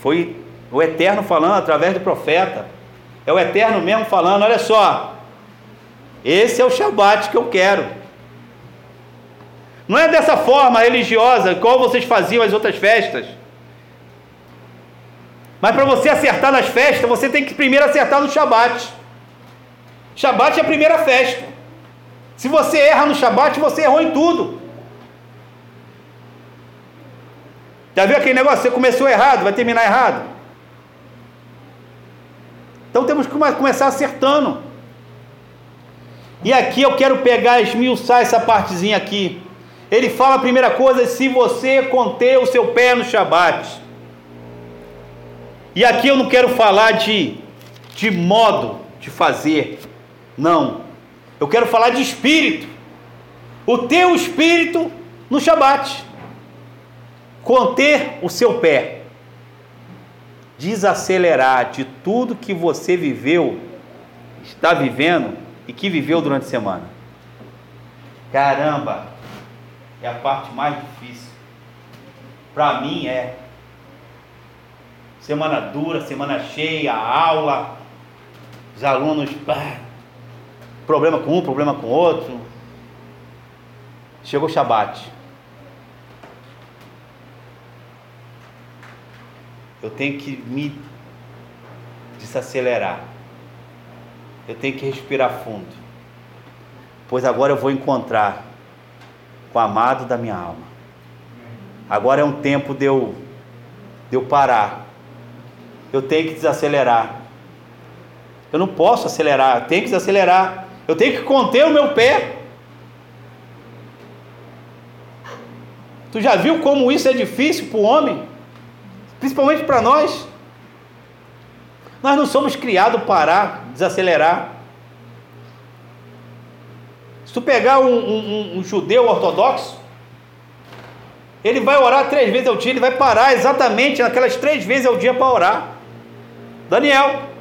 Foi o Eterno falando através do profeta. É o Eterno mesmo falando: olha só, esse é o Shabat que eu quero. Não é dessa forma religiosa, como vocês faziam as outras festas. Mas para você acertar nas festas, você tem que primeiro acertar no Shabat. Shabat é a primeira festa. Se você erra no Shabat, você errou em tudo. Já viu aquele negócio? Você começou errado, vai terminar errado. Então temos que começar acertando. E aqui eu quero pegar, esmiuçar essa partezinha aqui. Ele fala a primeira coisa, se você conter o seu pé no Shabat. E aqui eu não quero falar de, de modo de fazer. Não. Eu quero falar de espírito. O teu espírito no Shabat. Conter o seu pé. Desacelerar de tudo que você viveu, está vivendo e que viveu durante a semana. Caramba, é a parte mais difícil. Para mim é. Semana dura, semana cheia, aula, os alunos, pá, problema com um, problema com outro. Chegou o Shabat. Eu tenho que me desacelerar. Eu tenho que respirar fundo. Pois agora eu vou encontrar com o amado da minha alma. Agora é um tempo de eu, de eu parar. Eu tenho que desacelerar. Eu não posso acelerar, eu tenho que desacelerar. Eu tenho que conter o meu pé. Tu já viu como isso é difícil para o homem? Principalmente para nós. Nós não somos criados para desacelerar. Se tu pegar um, um, um judeu ortodoxo, ele vai orar três vezes ao dia, ele vai parar exatamente naquelas três vezes ao dia para orar. Daniel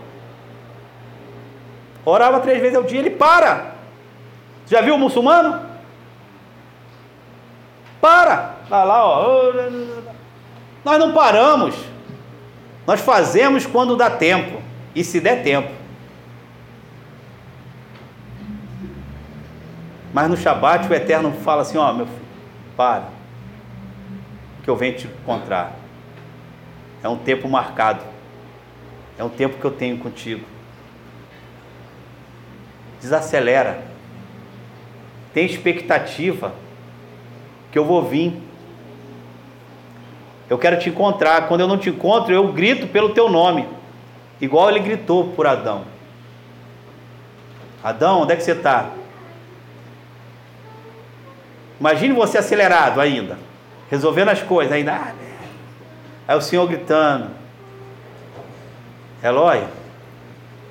orava três vezes ao dia, ele para. Já viu o muçulmano? Para. Vai lá, ó. Nós não paramos. Nós fazemos quando dá tempo e se der tempo. Mas no Shabat o Eterno fala assim: Ó, meu filho, para, que eu venho te encontrar. É um tempo marcado, é um tempo que eu tenho contigo. Desacelera, tem expectativa que eu vou vir. Eu quero te encontrar. Quando eu não te encontro, eu grito pelo teu nome, igual ele gritou por Adão. Adão, onde é que você está? Imagine você acelerado ainda, resolvendo as coisas ainda. Ah, né? Aí o Senhor gritando: Eloy,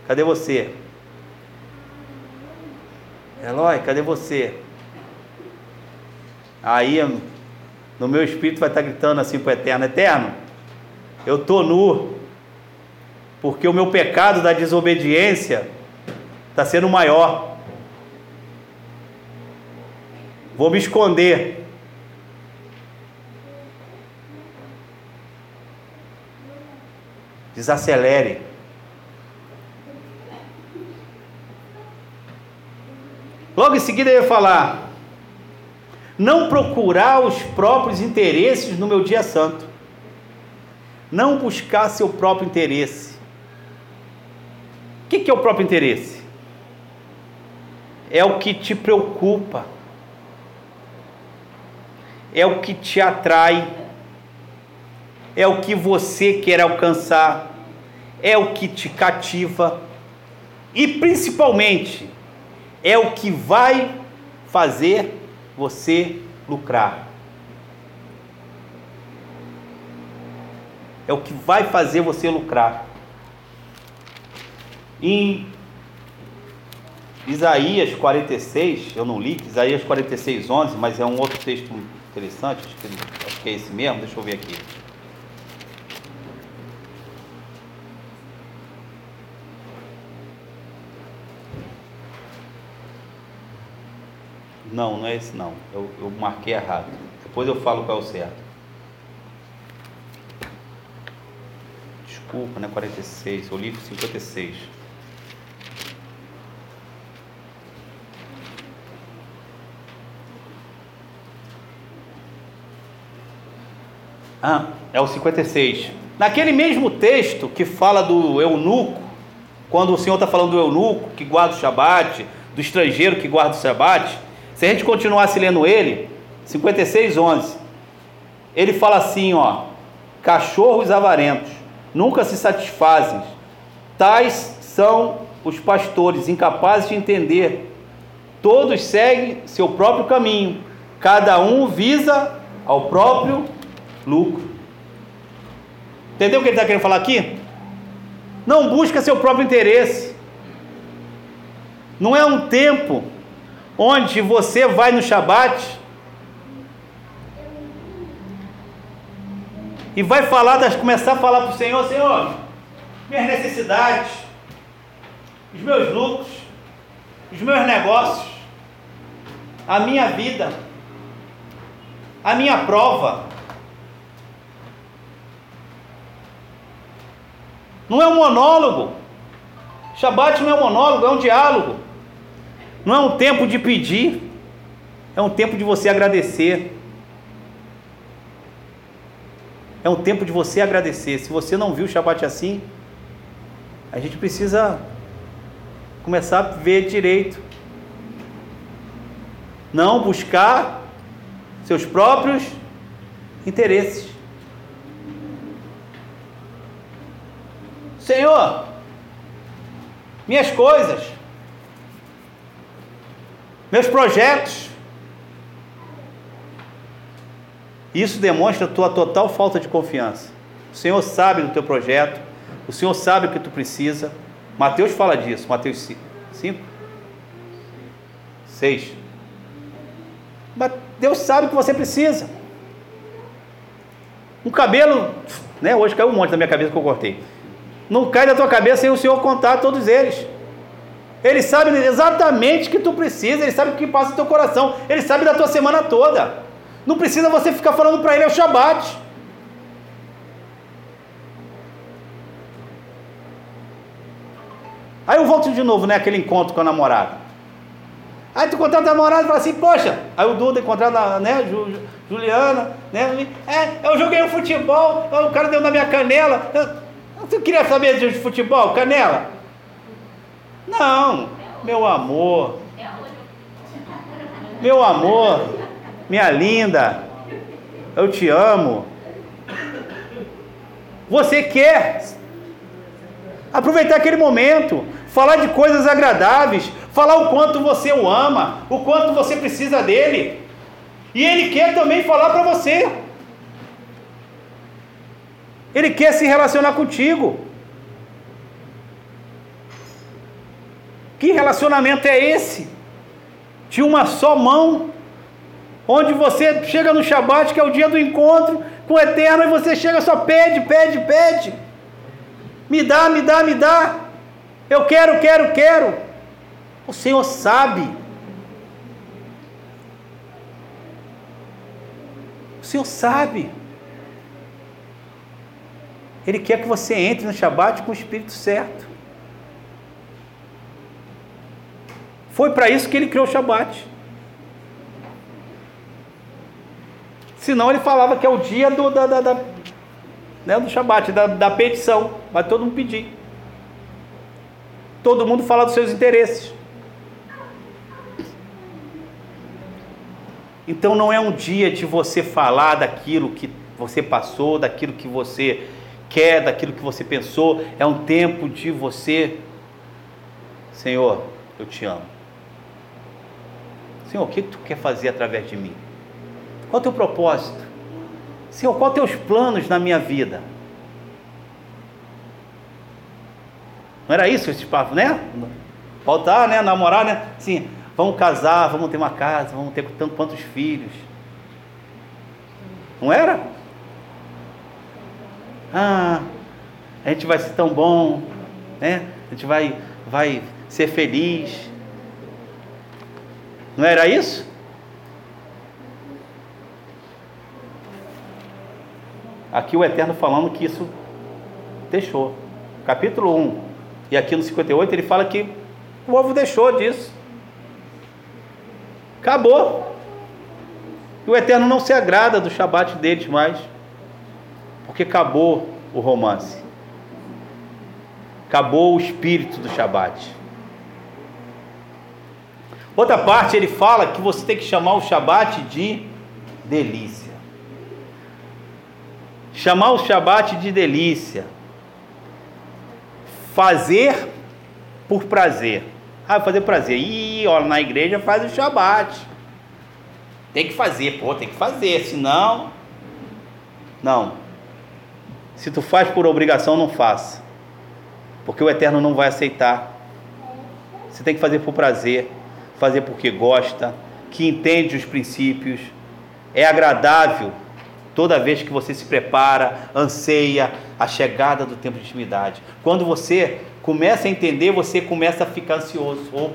cadê você? Eloy, cadê você? Aí no meu espírito vai estar gritando assim para o Eterno: Eterno, eu estou nu, porque o meu pecado da desobediência está sendo maior. Vou me esconder. Desacelere. Logo em seguida eu ia falar: não procurar os próprios interesses no meu dia santo. Não buscar seu próprio interesse. O que é o próprio interesse? É o que te preocupa é o que te atrai, é o que você quer alcançar, é o que te cativa e principalmente é o que vai fazer você lucrar. É o que vai fazer você lucrar. Em Isaías 46, eu não li, Isaías 46, 11, mas é um outro texto interessante, acho que, acho que é esse mesmo, deixa eu ver aqui. Não, não é esse não. Eu, eu marquei errado. Depois eu falo qual é o certo. Desculpa, né? 46. O livro 56. Ah, é o 56. Naquele mesmo texto que fala do eunuco, quando o Senhor está falando do eunuco que guarda o Shabat, do estrangeiro que guarda o Shabat, se a gente continuasse lendo ele, 56, 11, ele fala assim: ó, cachorros avarentos nunca se satisfazem, tais são os pastores incapazes de entender, todos seguem seu próprio caminho, cada um visa ao próprio lucro. Entendeu o que ele está querendo falar aqui? Não busca seu próprio interesse. Não é um tempo onde você vai no Shabat e vai falar, das, começar a falar para o Senhor, Senhor, minhas necessidades, os meus lucros, os meus negócios, a minha vida, a minha prova. Não é um monólogo. Shabat não é um monólogo, é um diálogo. Não é um tempo de pedir, é um tempo de você agradecer. É um tempo de você agradecer. Se você não viu o Shabat assim, a gente precisa começar a ver direito. Não buscar seus próprios interesses. Senhor, minhas coisas, meus projetos. Isso demonstra a tua total falta de confiança. O Senhor sabe do teu projeto, o Senhor sabe o que tu precisa. Mateus fala disso, Mateus 5, 6. Mas Deus sabe o que você precisa. Um cabelo, né? Hoje caiu um monte na minha cabeça que eu cortei não cai da tua cabeça sem o Senhor contar todos eles. Ele sabe exatamente o que tu precisa, ele sabe o que passa no teu coração, ele sabe da tua semana toda. Não precisa você ficar falando para ele é o Shabat. Aí eu volto de novo, né? Aquele encontro com a namorada. Aí tu contrata a namorada e fala assim, poxa, aí o Duda encontrava, né, Juliana, né? É, eu joguei um futebol, o cara deu na minha canela. Você queria saber de futebol, Canela? Não, meu amor. Meu amor, minha linda, eu te amo. Você quer aproveitar aquele momento, falar de coisas agradáveis, falar o quanto você o ama, o quanto você precisa dele. E ele quer também falar para você. Ele quer se relacionar contigo. Que relacionamento é esse? De uma só mão, onde você chega no Shabat, que é o dia do encontro com o Eterno, e você chega só pede, pede, pede. Me dá, me dá, me dá. Eu quero, quero, quero. O Senhor sabe. O Senhor sabe. Ele quer que você entre no Shabat com o espírito certo. Foi para isso que ele criou o Shabat. Senão ele falava que é o dia do, da, da, da né, do Shabat, da, da petição. Vai todo mundo pedir. Todo mundo fala dos seus interesses. Então não é um dia de você falar daquilo que você passou, daquilo que você quer, daquilo que você pensou. É um tempo de você, Senhor, eu te amo. Senhor, o que tu quer fazer através de mim? Qual o teu propósito? Senhor, os teus planos na minha vida? Não era isso esse papo, né? Voltar, né? Namorar, né? Sim, vamos casar, vamos ter uma casa, vamos ter tanto quantos filhos. Não era? Ah, a gente vai ser tão bom, né? A gente vai, vai ser feliz. Não era isso? Aqui o Eterno falando que isso deixou. Capítulo 1. E aqui no 58 ele fala que o povo deixou disso. Acabou. E o Eterno não se agrada do Shabat deles mais. Porque acabou o romance. Acabou o espírito do Shabat. Outra parte ele fala que você tem que chamar o Shabat de delícia. Chamar o Shabat de delícia. Fazer por prazer. Ah, fazer prazer. Ih, olha, na igreja faz o Shabat. Tem que fazer, pô, tem que fazer, senão. Não. Se tu faz por obrigação, não faça. Porque o Eterno não vai aceitar. Você tem que fazer por prazer fazer porque gosta, que entende os princípios, é agradável toda vez que você se prepara, anseia a chegada do tempo de intimidade. Quando você começa a entender, você começa a ficar ansioso. Oh,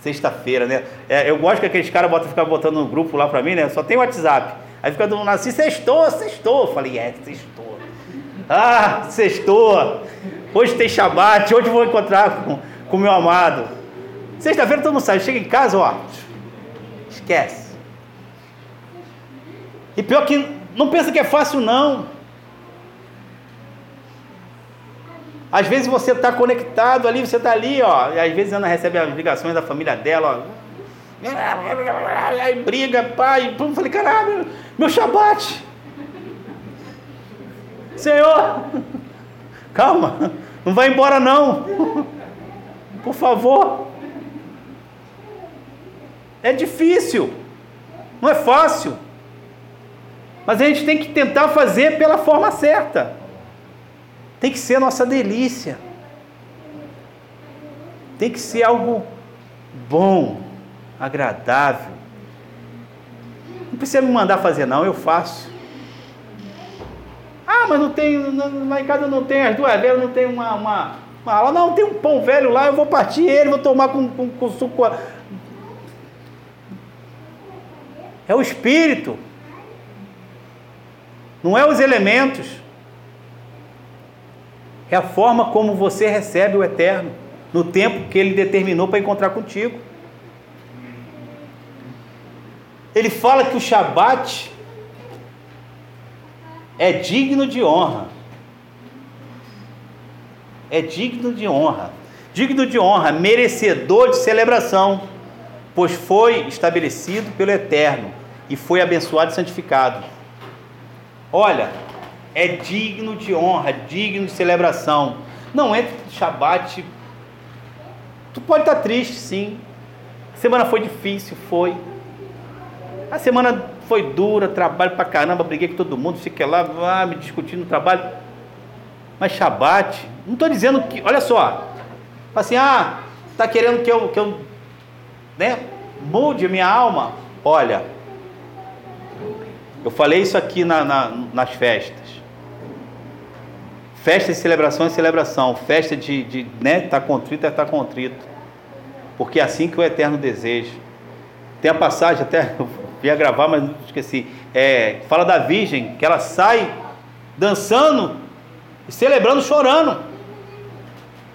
sexta-feira, né? É, eu gosto que aqueles caras botam, ficam botando no grupo lá pra mim, né? Só tem WhatsApp. Aí fica do assim, sextou, sextou. Eu falei, é, sextou. Ah, sextou. Hoje tem Shabat, hoje vou encontrar com o meu amado. Sexta-feira todo mundo sai, chega em casa, ó, esquece. E pior que não pensa que é fácil não. Às vezes você está conectado ali, você está ali, ó, e às vezes Ana recebe as ligações da família dela, ó. Aí briga, pai, eu falei, caralho, meu shabat. Senhor, calma, não vai embora não. Por favor. É difícil, não é fácil. Mas a gente tem que tentar fazer pela forma certa. Tem que ser a nossa delícia. Tem que ser algo bom, agradável. Não precisa me mandar fazer, não, eu faço. Ah, mas não tem, lá em casa não tem as duas velhas, não tem uma, uma, uma. Não, tem um pão velho lá, eu vou partir ele, vou tomar com, com, com suco é o espírito, não é os elementos, é a forma como você recebe o eterno no tempo que ele determinou para encontrar contigo. Ele fala que o Shabat é digno de honra. É digno de honra. Digno de honra, merecedor de celebração, pois foi estabelecido pelo Eterno e foi abençoado e santificado. Olha, é digno de honra, digno de celebração. Não no Shabat. Tu pode estar triste, sim. A semana foi difícil, foi. A semana foi dura, trabalho pra caramba, briguei com todo mundo, fiquei lá, ah, me discutindo no trabalho. Mas Shabat, não estou dizendo que, olha só, assim, ah, tá querendo que eu, que eu né, mude a minha alma? Olha, eu falei isso aqui na, na, nas festas. Festa de celebração é celebração. Festa de, de né, tá contrito é tá contrito. Porque é assim que o Eterno deseja. Tem a passagem, até eu ia gravar, mas esqueci. É, fala da Virgem, que ela sai dançando, celebrando, chorando.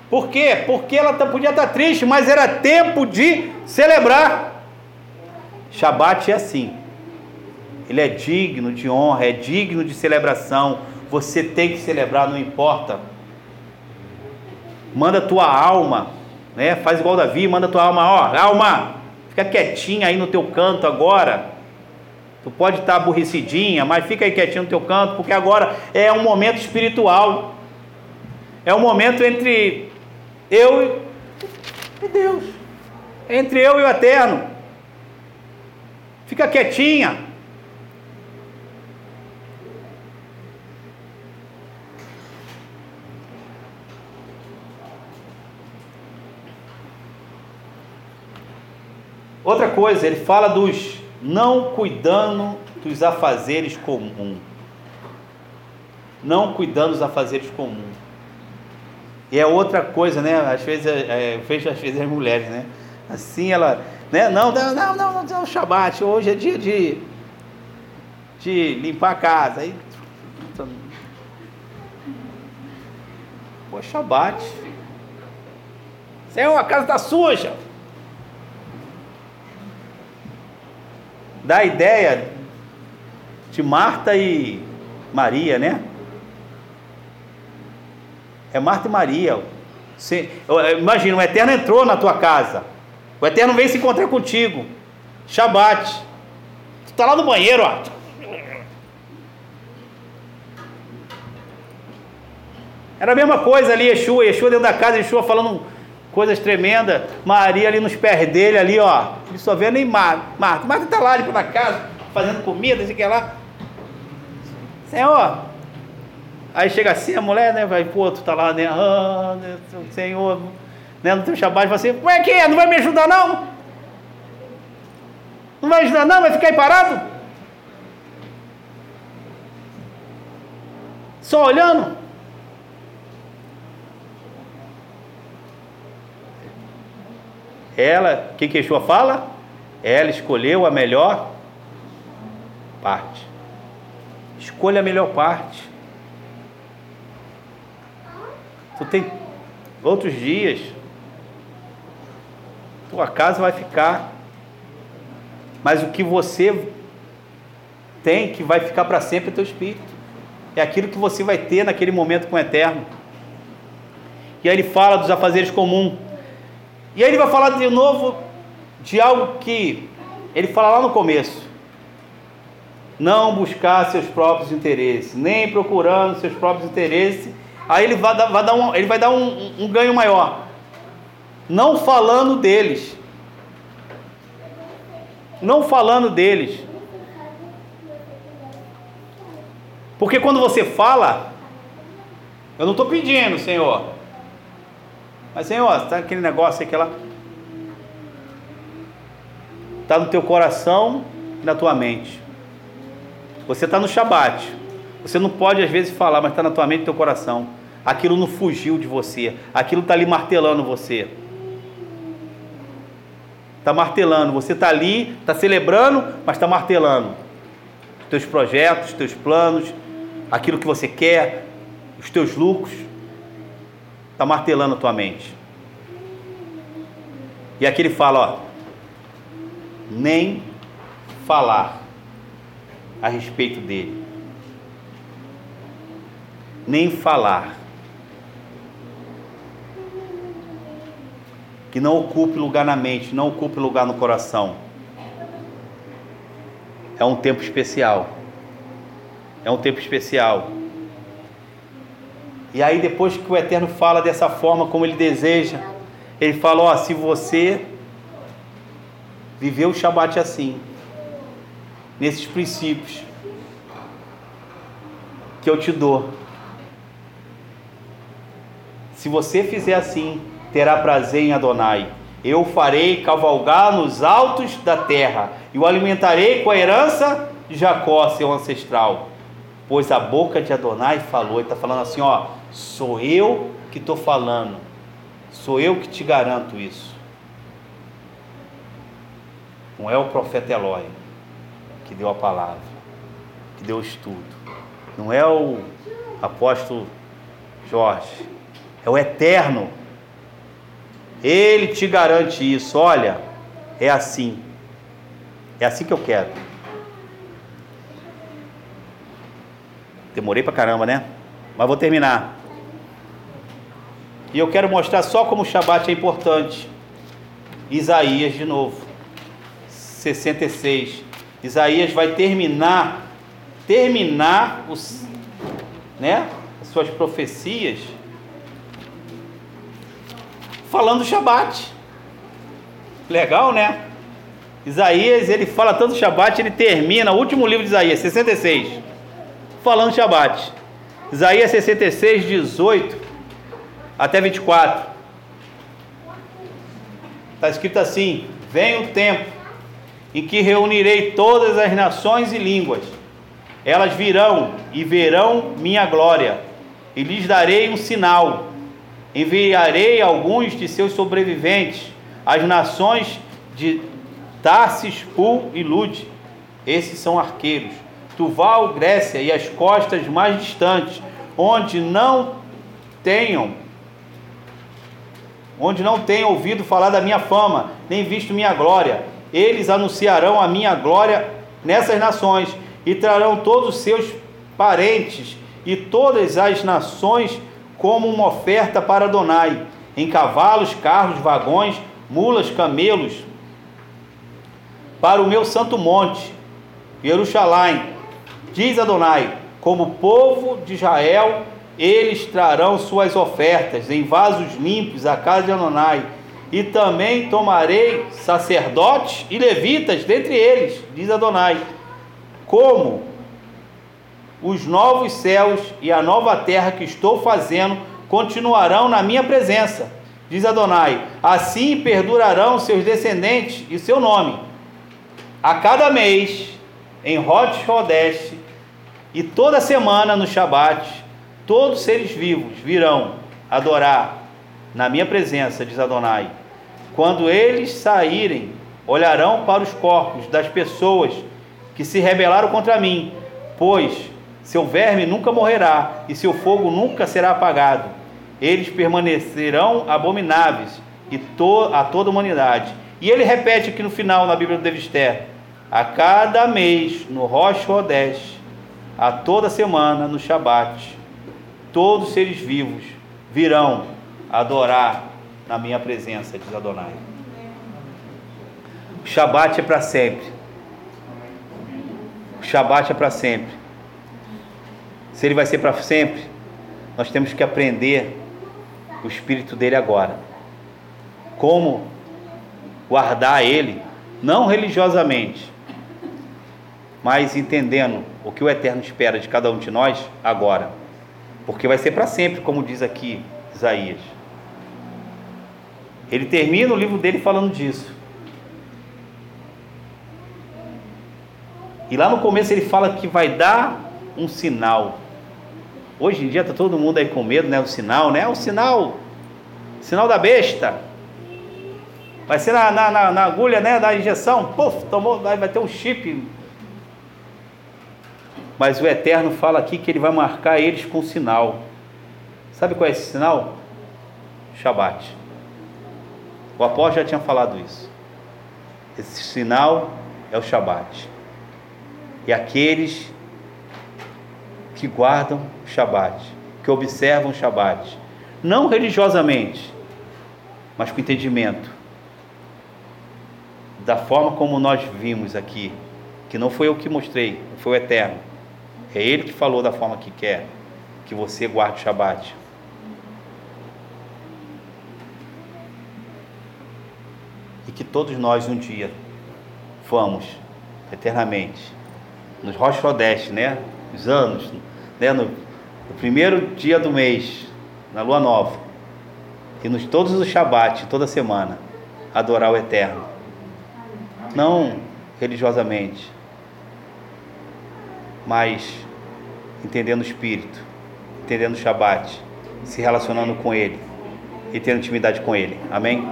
Por quê? Porque ela tá, podia estar tá triste, mas era tempo de celebrar. Shabat é assim ele é digno de honra, é digno de celebração. Você tem que celebrar, não importa. Manda tua alma, né? Faz igual Davi, manda tua alma, ó, alma, fica quietinha aí no teu canto agora. Tu pode estar aborrecidinha, mas fica aí quietinho no teu canto, porque agora é um momento espiritual. É um momento entre eu e Deus. Entre eu e o eterno. Fica quietinha. Outra coisa, ele fala dos não cuidando dos afazeres comuns. Não cuidando dos afazeres comuns. E é outra coisa, né? Às vezes, é, é, eu vejo às vezes as mulheres, né? Assim ela, né? Não, não, não, não, não, não Shabat, hoje é dia de, de limpar a casa. Aí, pô, Shabat. Senhor, a casa está suja. Dá a ideia de Marta e Maria, né? É Marta e Maria. imagina, o Eterno entrou na tua casa. O Eterno veio se encontrar contigo. Shabat. Tu está lá no banheiro, ó. Era a mesma coisa ali, Yeshua, Yeshua dentro da casa, Yeshua falando coisas tremendas. Maria ali nos pés dele, ali, ó. Ele só vê nem Marta. Marta, está lá ali na casa, fazendo comida, sei que lá. Senhor. Aí chega assim a mulher, né? Vai, pô, tu tá lá, né? Ah, né, Senhor, né? No teu Shabbat, fala assim, ué, que é? Não vai me ajudar não? Não vai ajudar não? Vai ficar aí parado? Só olhando? Ela, o que Yeshua fala? Ela escolheu a melhor parte. Escolha a melhor parte. Tu tem outros dias. Tua casa vai ficar. Mas o que você tem que vai ficar para sempre é teu espírito. É aquilo que você vai ter naquele momento com o eterno. E aí ele fala dos afazeres comuns. E aí ele vai falar de novo de algo que ele fala lá no começo não buscar seus próprios interesses, nem procurando seus próprios interesses, aí ele vai dar, vai dar, um, ele vai dar um, um ganho maior. Não falando deles. Não falando deles. Porque quando você fala, eu não estou pedindo, Senhor. Mas, Senhor, está aquele negócio lá. Está no teu coração e na tua mente. Você está no Shabat. Você não pode às vezes falar, mas está na tua mente e teu coração. Aquilo não fugiu de você. Aquilo está ali martelando você. Está martelando. Você está ali, está celebrando, mas está martelando. Teus projetos, teus planos, aquilo que você quer, os teus lucros. Está martelando a tua mente. E aqui ele fala, ó, nem falar a respeito dele. Nem falar. Que não ocupe lugar na mente, não ocupe lugar no coração. É um tempo especial. É um tempo especial. E aí, depois que o Eterno fala dessa forma como ele deseja, ele fala: Ó, se você viveu o Shabat assim, nesses princípios que eu te dou. Se você fizer assim, terá prazer em Adonai. Eu farei cavalgar nos altos da terra e o alimentarei com a herança de Jacó, seu ancestral. Pois a boca de Adonai falou, ele está falando assim: ó, sou eu que estou falando, sou eu que te garanto isso. Não é o profeta Eloy que deu a palavra, que deu o estudo. Não é o apóstolo Jorge, é o eterno. Ele te garante isso. Olha, é assim. É assim que eu quero. Demorei pra caramba, né? Mas vou terminar. E eu quero mostrar só como o Shabat é importante. Isaías de novo. 66. Isaías vai terminar, terminar os, né, as suas profecias falando do Shabat. Legal, né? Isaías, ele fala tanto Shabat, ele termina o último livro de Isaías, 66, falando do Shabat. Isaías 66, 18 até 24. Está escrito assim: Vem o tempo em que reunirei todas as nações e línguas. Elas virão e verão minha glória, e lhes darei um sinal. Enviarei alguns de seus sobreviventes às nações de Tarsis, Pul e Lude. Esses são arqueiros. Tuval, Grécia e as costas mais distantes, onde não tenham onde não tenham ouvido falar da minha fama, nem visto minha glória. Eles anunciarão a minha glória nessas nações e trarão todos os seus parentes e todas as nações como uma oferta para Adonai, em cavalos, carros, vagões, mulas, camelos, para o meu santo monte, Jerusalém. Diz Adonai: como povo de Israel eles trarão suas ofertas em vasos limpos à casa de Anonai, e também tomarei sacerdotes e levitas dentre eles, diz Adonai, como os novos céus e a nova terra que estou fazendo continuarão na minha presença, diz Adonai. Assim perdurarão seus descendentes e seu nome. A cada mês, em Rosh Rodeste, e toda semana no Shabat, Todos os seres vivos virão adorar na minha presença, diz Adonai. Quando eles saírem, olharão para os corpos das pessoas que se rebelaram contra mim, pois seu verme nunca morrerá e seu fogo nunca será apagado. Eles permanecerão abomináveis e to a toda a humanidade. E ele repete aqui no final na Bíblia do Devister: a cada mês no Rosh Hodesh, a toda semana no Shabat todos os seres vivos virão adorar na minha presença, diz Adonai. O Shabat é para sempre. O Shabat é para sempre. Se ele vai ser para sempre, nós temos que aprender o espírito dele agora. Como guardar ele, não religiosamente, mas entendendo o que o Eterno espera de cada um de nós agora porque vai ser para sempre, como diz aqui Isaías. Ele termina o livro dele falando disso. E lá no começo ele fala que vai dar um sinal. Hoje em dia está todo mundo aí com medo, né? O sinal, né? O sinal, sinal da besta. Vai ser na, na, na agulha, né? Da injeção. Puf, tomou, vai ter um chip mas o Eterno fala aqui que ele vai marcar eles com sinal. Sabe qual é esse sinal? Shabat. O apóstolo já tinha falado isso. Esse sinal é o Shabat. E aqueles que guardam o Shabat, que observam o Shabat, não religiosamente, mas com entendimento da forma como nós vimos aqui, que não foi eu que mostrei, foi o Eterno é Ele que falou da forma que quer que você guarde o Shabat. E que todos nós um dia vamos eternamente nos Rosh né? Os anos, né? No, no, primeiro dia do mês, na lua nova, e nos todos os Shabat, toda semana, adorar o Eterno. Não religiosamente, mas entendendo o Espírito, entendendo o Shabat, se relacionando com Ele e tendo intimidade com Ele. Amém?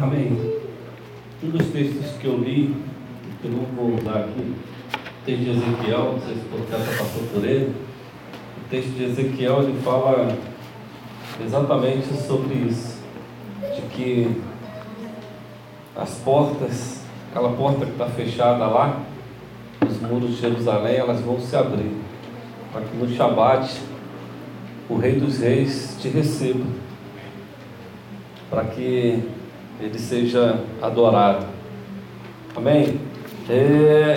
Amém. Um dos textos que eu li, que eu não vou usar aqui, texto de Ezequiel, não sei se o profeta passou por ele. O texto de Ezequiel ele fala exatamente sobre isso, de que as portas aquela porta que está fechada lá, os muros de Jerusalém, elas vão se abrir, para que no Shabat o Rei dos Reis te receba, para que ele seja adorado. Amém? É,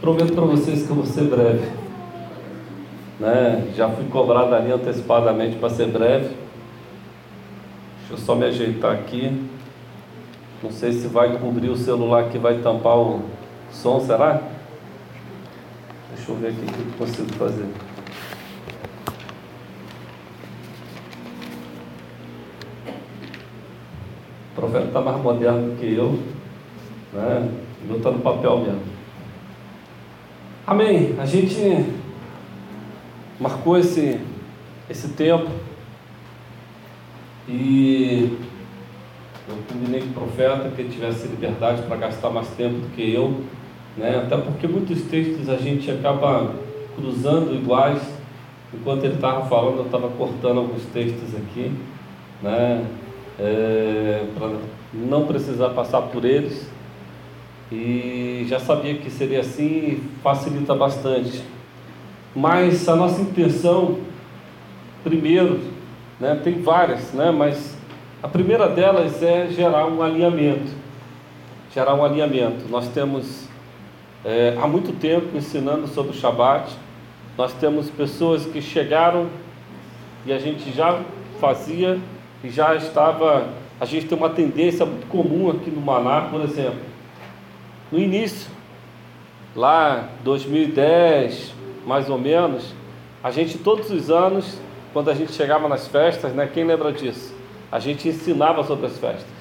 prometo para vocês que eu vou ser breve. Né? Já fui cobrado ali antecipadamente para ser breve. Deixa eu só me ajeitar aqui. Não sei se vai cobrir o celular que vai tampar o som, será? Deixa eu ver aqui o que eu consigo fazer. profeta está mais moderno do que eu, né? O meu está no papel mesmo. Amém. A gente marcou esse, esse tempo e combinei com o profeta que ele tivesse liberdade para gastar mais tempo do que eu, né? até porque muitos textos a gente acaba cruzando iguais. Enquanto ele estava falando, eu estava cortando alguns textos aqui, né? É, para não precisar passar por eles. E já sabia que seria assim, facilita bastante. Mas a nossa intenção, primeiro, né, tem várias, né, mas a primeira delas é gerar um alinhamento. Gerar um alinhamento. Nós temos é, há muito tempo ensinando sobre o Shabat. Nós temos pessoas que chegaram e a gente já fazia e já estava. A gente tem uma tendência muito comum aqui no Maná, por exemplo. No início, lá 2010, mais ou menos, a gente todos os anos, quando a gente chegava nas festas, né, quem lembra disso? A gente ensinava sobre as festas.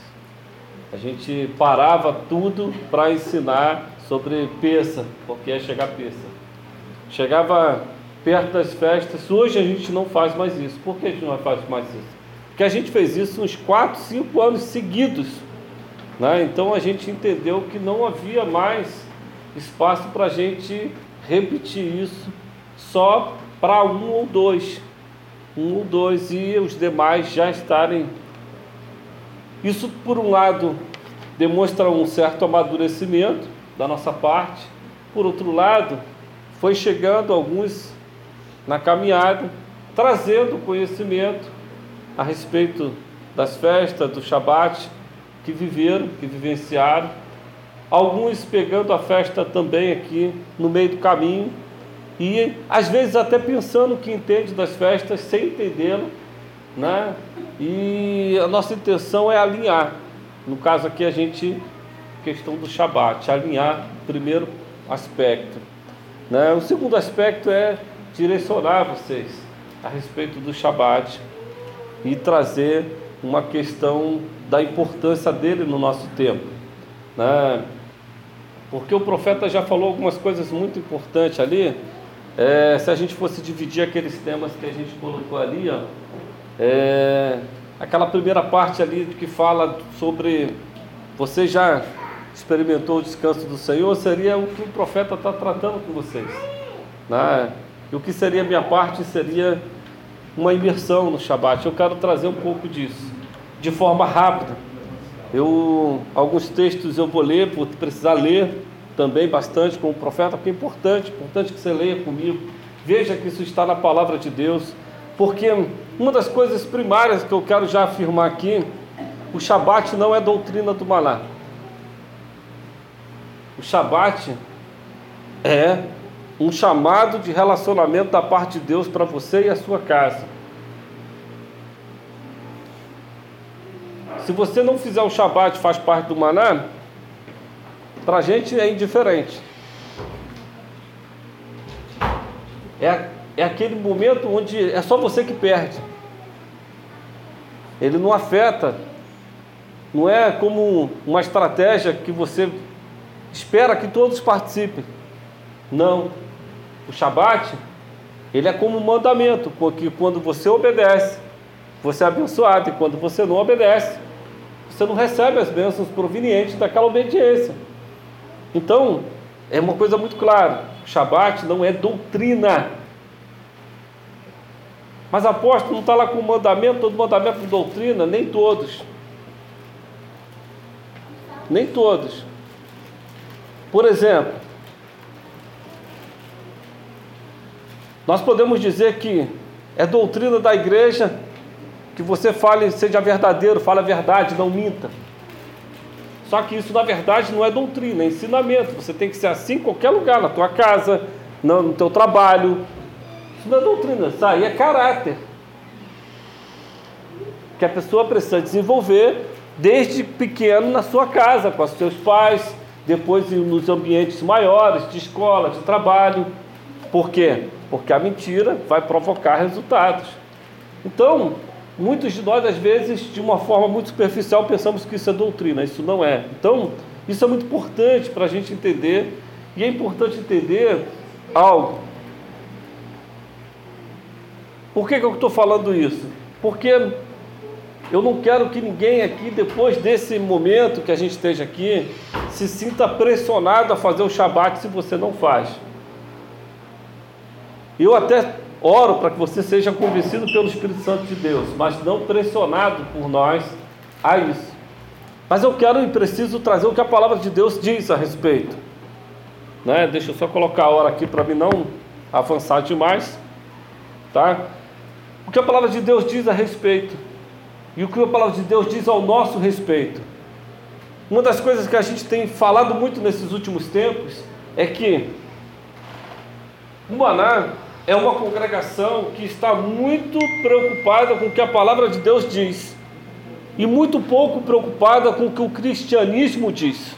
A gente parava tudo para ensinar sobre peça, porque é chegar peça. Chegava perto das festas, hoje a gente não faz mais isso. Por que a gente não faz mais isso? Porque a gente fez isso uns 4, 5 anos seguidos. Né? Então a gente entendeu que não havia mais espaço para a gente repetir isso só para um ou dois um ou dois e os demais já estarem. Isso, por um lado, demonstra um certo amadurecimento da nossa parte, por outro lado, foi chegando alguns na caminhada, trazendo conhecimento a respeito das festas, do Shabat, que viveram, que vivenciaram, alguns pegando a festa também aqui no meio do caminho, e às vezes até pensando que entende das festas sem entendê-lo, né? E a nossa intenção é alinhar. No caso aqui a gente questão do Shabat, alinhar primeiro aspecto, né? O segundo aspecto é direcionar vocês a respeito do Shabat e trazer uma questão da importância dele no nosso tempo, né? Porque o profeta já falou algumas coisas muito importantes ali, é, se a gente fosse dividir aqueles temas que a gente colocou ali, ó, é, aquela primeira parte ali que fala sobre você já experimentou o descanso do Senhor, seria o que o profeta está tratando com vocês. Né? E o que seria a minha parte seria uma imersão no Shabat. Eu quero trazer um pouco disso, de forma rápida. Eu, alguns textos eu vou ler, vou precisar ler, também bastante com o profeta, porque é importante, importante que você leia comigo. Veja que isso está na palavra de Deus, porque uma das coisas primárias que eu quero já afirmar aqui, o Shabat não é doutrina do Maná. O Shabat é um chamado de relacionamento da parte de Deus para você e a sua casa. Se você não fizer o Shabat, faz parte do Maná, para a gente é indiferente. É, é aquele momento onde é só você que perde. Ele não afeta, não é como uma estratégia que você espera que todos participem. Não. O Shabat, ele é como um mandamento, porque quando você obedece, você é abençoado, e quando você não obedece, você não recebe as bênçãos provenientes daquela obediência. Então, é uma coisa muito clara: o Shabat não é doutrina. Mas apóstolo não está lá com o mandamento, todo mandamento de doutrina, nem todos. Nem todos. Por exemplo, nós podemos dizer que é doutrina da igreja que você fale, seja verdadeiro, fale a verdade, não minta. Só que isso, na verdade, não é doutrina, é ensinamento. Você tem que ser assim em qualquer lugar, na tua casa, no teu trabalho. Isso não é doutrina, aí é caráter. Que a pessoa precisa desenvolver desde pequeno na sua casa, com os seus pais, depois nos ambientes maiores, de escola, de trabalho. Por quê? Porque a mentira vai provocar resultados. Então, muitos de nós, às vezes, de uma forma muito superficial, pensamos que isso é doutrina. Isso não é. Então, isso é muito importante para a gente entender. E é importante entender algo. Por que, que eu estou falando isso? Porque eu não quero que ninguém aqui, depois desse momento que a gente esteja aqui, se sinta pressionado a fazer o Shabat se você não faz. Eu até oro para que você seja convencido pelo Espírito Santo de Deus, mas não pressionado por nós a isso. Mas eu quero e preciso trazer o que a palavra de Deus diz a respeito. Né? Deixa eu só colocar a hora aqui para mim não avançar demais. Tá? O que a palavra de Deus diz a respeito. E o que a palavra de Deus diz ao nosso respeito. Uma das coisas que a gente tem falado muito nesses últimos tempos é que o Maná é uma congregação que está muito preocupada com o que a palavra de Deus diz e muito pouco preocupada com o que o cristianismo diz.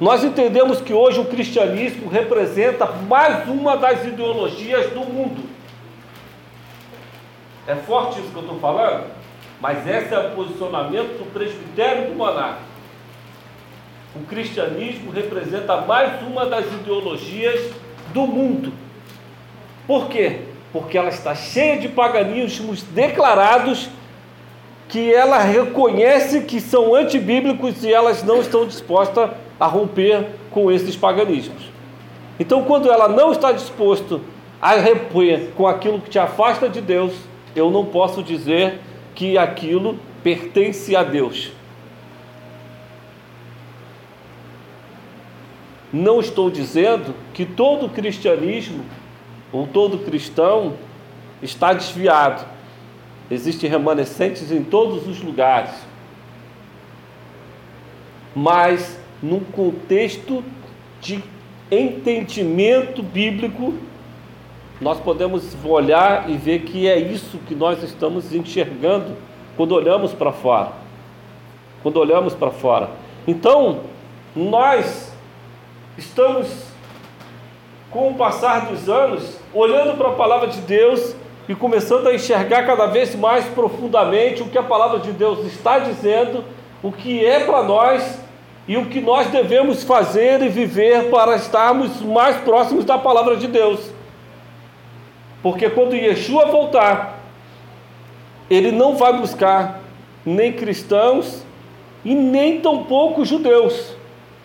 Nós entendemos que hoje o cristianismo representa mais uma das ideologias do mundo. É forte isso que eu estou falando? Mas esse é o posicionamento do presbitério do Maná. O cristianismo representa mais uma das ideologias do mundo. Por quê? Porque ela está cheia de paganismos declarados que ela reconhece que são antibíblicos e elas não estão dispostas a romper com esses paganismos. Então, quando ela não está disposta a romper com aquilo que te afasta de Deus, eu não posso dizer que aquilo pertence a Deus. Não estou dizendo que todo cristianismo ou todo cristão está desviado. Existem remanescentes em todos os lugares. Mas num contexto de entendimento bíblico, nós podemos olhar e ver que é isso que nós estamos enxergando quando olhamos para fora. Quando olhamos para fora. Então, nós estamos, com o passar dos anos, olhando para a palavra de Deus e começando a enxergar cada vez mais profundamente o que a palavra de Deus está dizendo, o que é para nós e o que nós devemos fazer e viver para estarmos mais próximos da palavra de Deus. Porque quando Yeshua voltar, ele não vai buscar nem cristãos e nem tampouco judeus.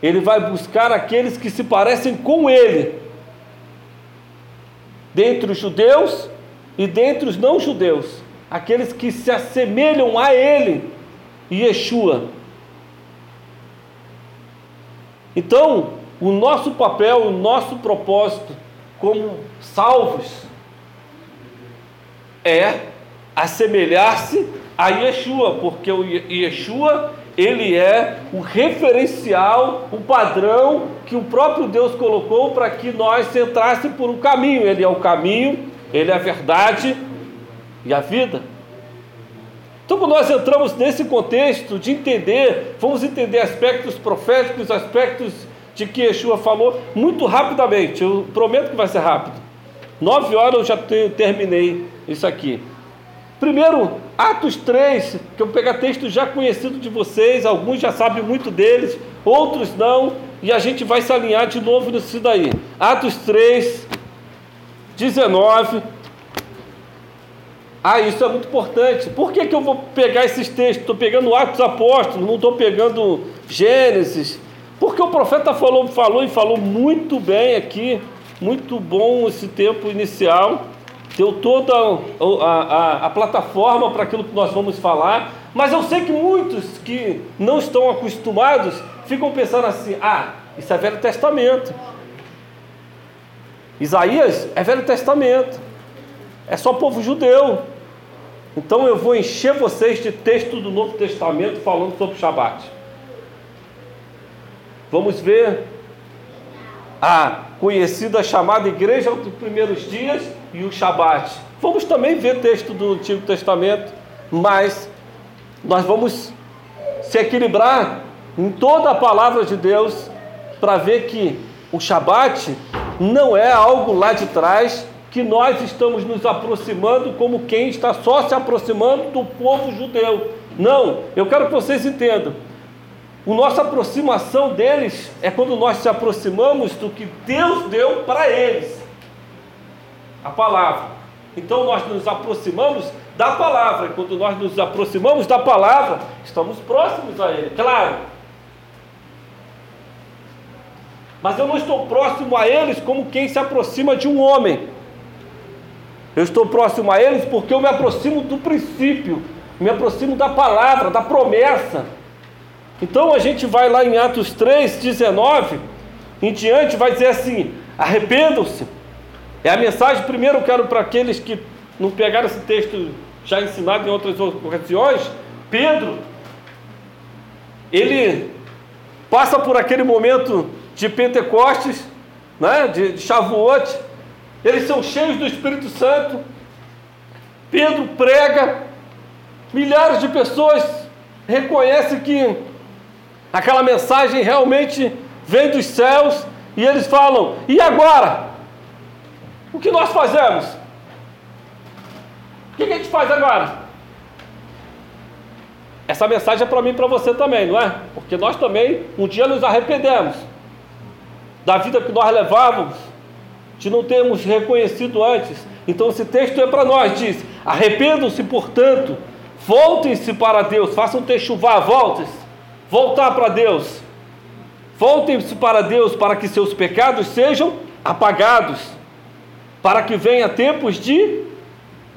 Ele vai buscar aqueles que se parecem com ele, dentre os judeus e dentre os não judeus, aqueles que se assemelham a ele, Yeshua. Então, o nosso papel, o nosso propósito como salvos é assemelhar-se a Yeshua, porque o Yeshua ele é o referencial, o padrão que o próprio Deus colocou para que nós entrássemos por um caminho. Ele é o caminho, ele é a verdade e a vida. Então, quando nós entramos nesse contexto de entender, vamos entender aspectos proféticos, aspectos de que Yeshua falou muito rapidamente. Eu prometo que vai ser rápido. Nove horas eu já terminei isso aqui. Primeiro, Atos 3, que eu pegar texto já conhecido de vocês, alguns já sabem muito deles, outros não, e a gente vai se alinhar de novo nisso daí. Atos 3, 19. Ah, isso é muito importante. Por que, que eu vou pegar esses textos? Estou pegando Atos Apóstolos, não estou pegando Gênesis. Porque o profeta falou, falou e falou muito bem aqui, muito bom esse tempo inicial deu toda a, a, a plataforma para aquilo que nós vamos falar, mas eu sei que muitos que não estão acostumados ficam pensando assim: ah, isso é Velho Testamento. Isaías é Velho Testamento, é só povo judeu. Então eu vou encher vocês de texto do Novo Testamento falando sobre o Shabat. Vamos ver a conhecida chamada Igreja dos Primeiros Dias e o Shabat. Vamos também ver texto do Antigo Testamento, mas nós vamos se equilibrar em toda a palavra de Deus para ver que o Shabat não é algo lá de trás que nós estamos nos aproximando como quem está só se aproximando do povo judeu. Não, eu quero que vocês entendam. A nossa aproximação deles é quando nós se aproximamos do que Deus deu para eles a palavra. Então nós nos aproximamos da palavra. E quando nós nos aproximamos da palavra, estamos próximos a Ele, claro. Mas eu não estou próximo a eles como quem se aproxima de um homem. Eu estou próximo a eles porque eu me aproximo do princípio, me aproximo da palavra, da promessa. Então a gente vai lá em Atos 3, 19, em diante, vai dizer assim: arrependam-se. É a mensagem, primeiro, eu quero para aqueles que não pegaram esse texto já ensinado em outras ocasiões. Pedro, ele passa por aquele momento de Pentecostes, né, de, de eles são cheios do Espírito Santo. Pedro prega, milhares de pessoas reconhecem que aquela mensagem realmente vem dos céus e eles falam: e agora? O que nós fazemos? O que a gente faz agora? Essa mensagem é para mim e para você também, não é? Porque nós também um dia nos arrependemos da vida que nós levávamos de não termos reconhecido antes. Então esse texto é para nós, diz: arrependam-se, portanto, voltem-se para Deus, façam chuvar, voltem-se, voltar para Deus. Voltem-se para Deus para que seus pecados sejam apagados, para que venha tempos de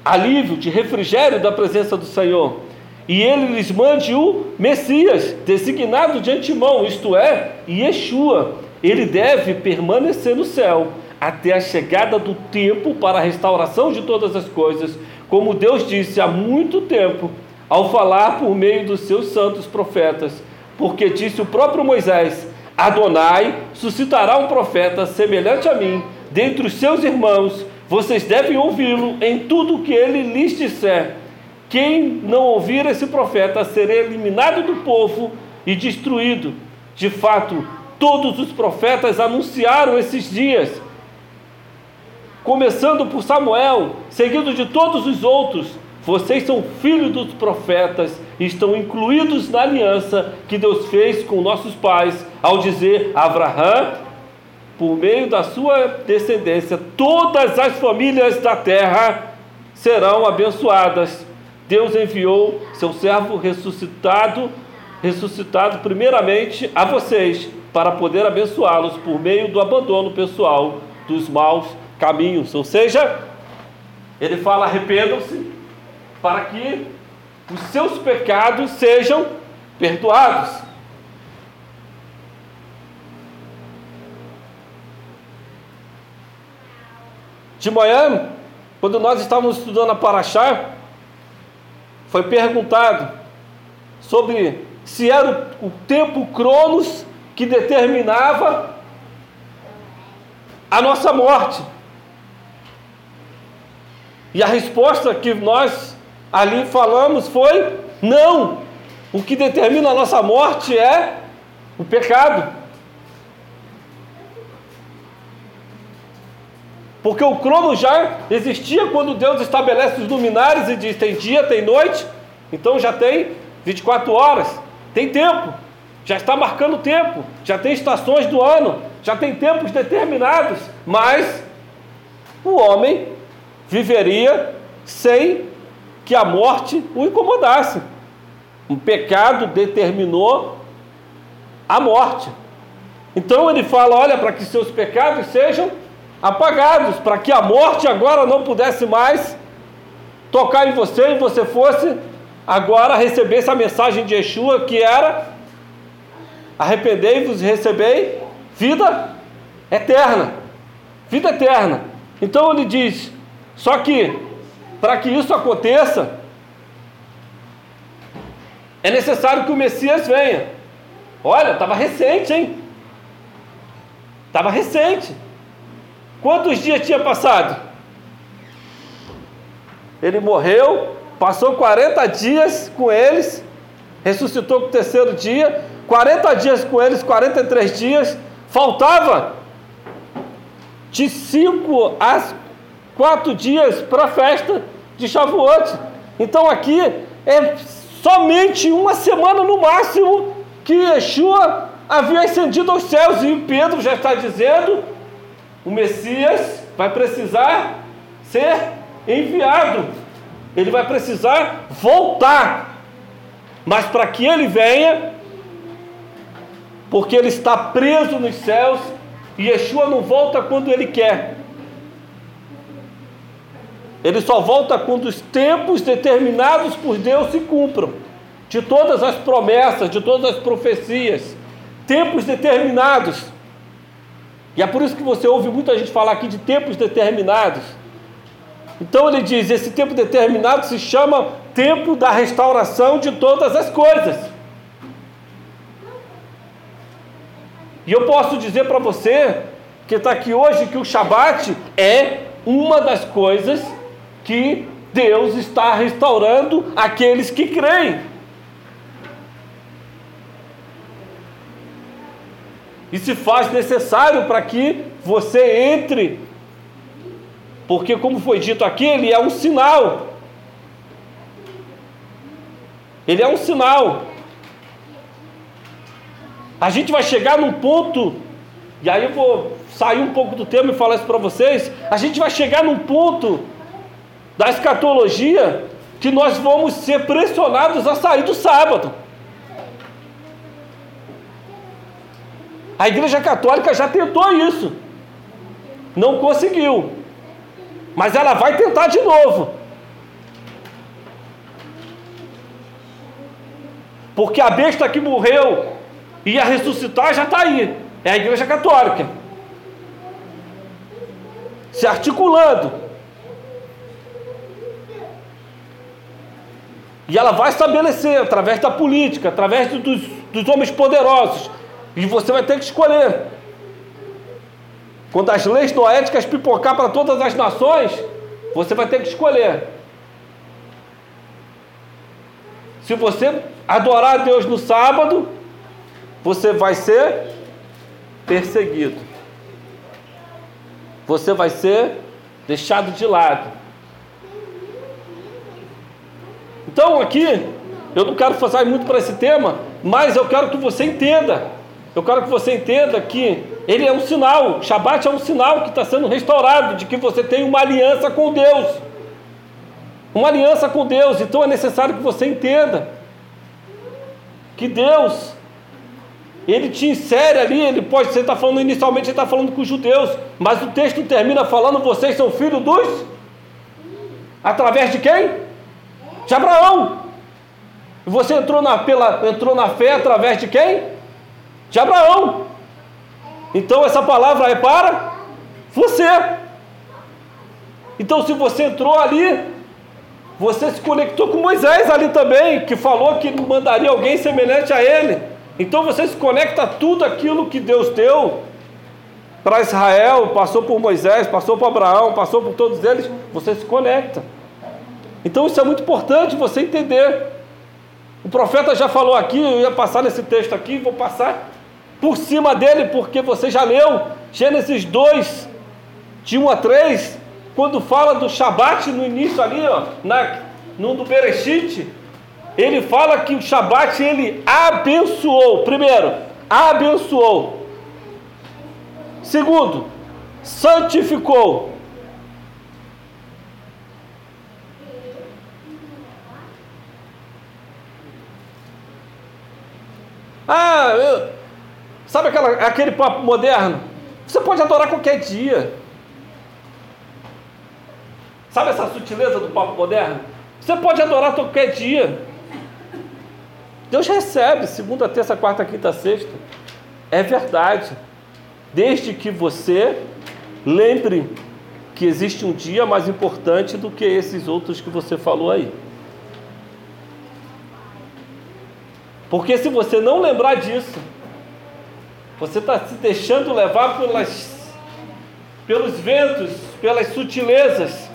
alívio, de refrigério da presença do Senhor. E ele lhes mande o Messias, designado de antemão, isto é, Yeshua. Ele deve permanecer no céu até a chegada do tempo para a restauração de todas as coisas, como Deus disse há muito tempo, ao falar por meio dos seus santos profetas, porque disse o próprio Moisés: Adonai suscitará um profeta semelhante a mim, dentre os seus irmãos, vocês devem ouvi-lo em tudo o que ele lhes disser. Quem não ouvir esse profeta será eliminado do povo e destruído. De fato, todos os profetas anunciaram esses dias começando por Samuel, seguido de todos os outros. Vocês são filhos dos profetas e estão incluídos na aliança que Deus fez com nossos pais, ao dizer: Abraão, por meio da sua descendência, todas as famílias da terra serão abençoadas. Deus enviou seu servo ressuscitado, ressuscitado primeiramente a vocês, para poder abençoá-los por meio do abandono pessoal dos maus caminhos. Ou seja, ele fala: arrependam-se para que os seus pecados sejam perdoados. De manhã, quando nós estávamos estudando a Paraxá, foi perguntado sobre se era o, o tempo Cronos que determinava a nossa morte. E a resposta que nós ali falamos foi: não. O que determina a nossa morte é o pecado. Porque o crono já existia quando Deus estabelece os luminares e diz: tem dia, tem noite, então já tem 24 horas, tem tempo, já está marcando tempo, já tem estações do ano, já tem tempos determinados, mas o homem viveria sem que a morte o incomodasse. Um pecado determinou a morte. Então ele fala: olha, para que seus pecados sejam apagados, para que a morte agora não pudesse mais tocar em você e você fosse agora receber essa mensagem de Yeshua que era: arrependei-vos e recebei vida eterna. Vida eterna. Então ele diz: só que, para que isso aconteça, é necessário que o Messias venha. Olha, estava recente, hein? Estava recente. Quantos dias tinha passado? Ele morreu, passou 40 dias com eles, ressuscitou no terceiro dia, 40 dias com eles, 43 dias, faltava de 5 às quatro dias para a festa de Shavuot. Então aqui é somente uma semana no máximo que Yeshua havia ascendido aos céus. E Pedro já está dizendo: o Messias vai precisar ser enviado, ele vai precisar voltar. Mas para que ele venha, porque ele está preso nos céus, e Yeshua não volta quando ele quer. Ele só volta quando os tempos determinados por Deus se cumpram. De todas as promessas, de todas as profecias. Tempos determinados. E é por isso que você ouve muita gente falar aqui de tempos determinados. Então ele diz: esse tempo determinado se chama tempo da restauração de todas as coisas. E eu posso dizer para você que está aqui hoje que o Shabat é uma das coisas que Deus está restaurando aqueles que creem. E se faz necessário para que você entre, porque, como foi dito aqui, ele é um sinal. Ele é um sinal. A gente vai chegar num ponto, e aí eu vou sair um pouco do tema e falar isso para vocês. A gente vai chegar num ponto da escatologia que nós vamos ser pressionados a sair do sábado. A Igreja Católica já tentou isso, não conseguiu, mas ela vai tentar de novo. Porque a besta que morreu ia ressuscitar já está aí, é a Igreja Católica se articulando E ela vai estabelecer através da política, através dos, dos homens poderosos. E você vai ter que escolher. Quando as leis noéticas pipocar para todas as nações, você vai ter que escolher. Se você adorar a Deus no sábado, você vai ser perseguido. Você vai ser deixado de lado. Então aqui, eu não quero passar muito para esse tema, mas eu quero que você entenda. Eu quero que você entenda que ele é um sinal, Shabat é um sinal que está sendo restaurado, de que você tem uma aliança com Deus. Uma aliança com Deus. Então é necessário que você entenda que Deus, ele te insere ali, ele pode, você está falando inicialmente, ele está falando com os judeus, mas o texto termina falando, vocês são filhos dos? Através de quem? de Abraão. Você entrou na, pela, entrou na fé através de quem? De Abraão. Então essa palavra é para você. Então se você entrou ali, você se conectou com Moisés ali também, que falou que mandaria alguém semelhante a ele. Então você se conecta a tudo aquilo que Deus deu para Israel, passou por Moisés, passou por Abraão, passou por todos eles, você se conecta. Então isso é muito importante você entender. O profeta já falou aqui, eu ia passar nesse texto aqui, vou passar por cima dele, porque você já leu Gênesis 2, de 1 a 3, quando fala do Shabat no início ali, ó, na, no do Bereshit, ele fala que o Shabat ele abençoou. Primeiro, abençoou. Segundo, santificou. Ah, eu... sabe aquela, aquele papo moderno? Você pode adorar qualquer dia. Sabe essa sutileza do papo moderno? Você pode adorar qualquer dia. Deus recebe segunda, terça, quarta, quinta, sexta. É verdade. Desde que você lembre que existe um dia mais importante do que esses outros que você falou aí. Porque se você não lembrar disso, você está se deixando levar pelas, pelos ventos, pelas sutilezas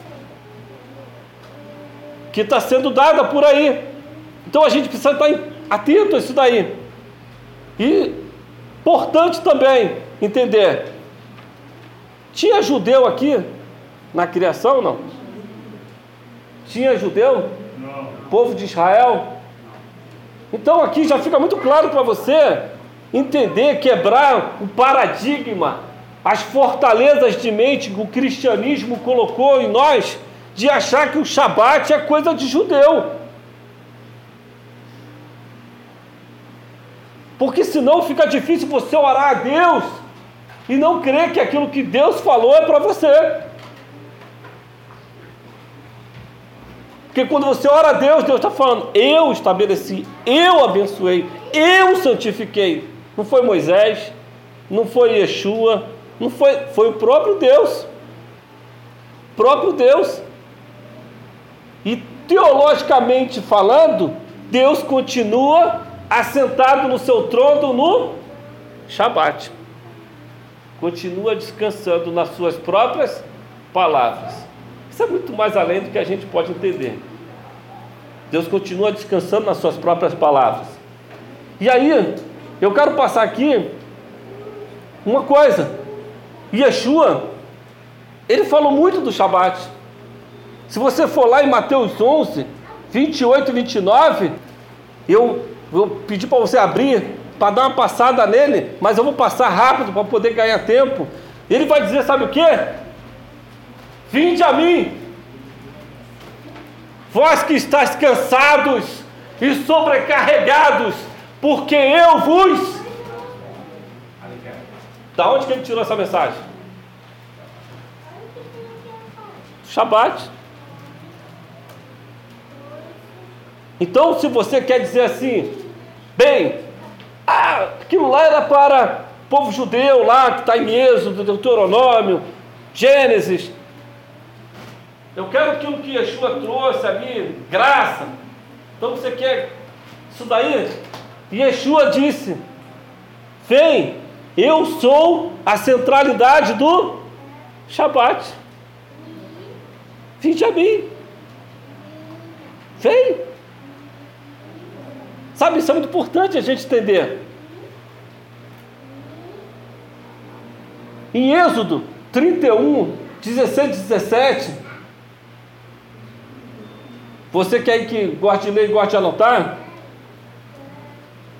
que está sendo dada por aí. Então a gente precisa estar atento a isso daí. E importante também entender: tinha judeu aqui na criação, não? Tinha judeu? Não. Povo de Israel? Então aqui já fica muito claro para você entender, quebrar o paradigma, as fortalezas de mente que o cristianismo colocou em nós de achar que o Shabat é coisa de judeu. Porque senão fica difícil você orar a Deus e não crer que aquilo que Deus falou é para você. Porque quando você ora a Deus, Deus está falando, eu estabeleci, eu abençoei, eu santifiquei. Não foi Moisés, não foi Yeshua, não foi, foi o próprio Deus. Próprio Deus. E teologicamente falando, Deus continua assentado no seu trono no Shabat. Continua descansando nas suas próprias palavras. Isso é muito mais além do que a gente pode entender. Deus continua descansando nas suas próprias palavras. E aí, eu quero passar aqui uma coisa. Yeshua, ele falou muito do Shabat. Se você for lá em Mateus 11, 28 e 29, eu vou pedir para você abrir, para dar uma passada nele, mas eu vou passar rápido para poder ganhar tempo. Ele vai dizer: sabe o que? Vinde a mim, vós que estáis cansados e sobrecarregados, porque eu vos. Da onde que ele tirou essa mensagem? Shabat. Então, se você quer dizer assim, bem, ah, aquilo lá era para o povo judeu lá que está em Êxodo, Deuteronômio, Gênesis. Eu quero aquilo que Yeshua trouxe ali, graça. Então você quer isso daí? Yeshua disse: Vem, eu sou a centralidade do Shabat. Vinde a mim. Vem. Sabe, isso é muito importante a gente entender. Em Êxodo 31, 16 e 17, você que aí que gosta de ler e gosta de anotar,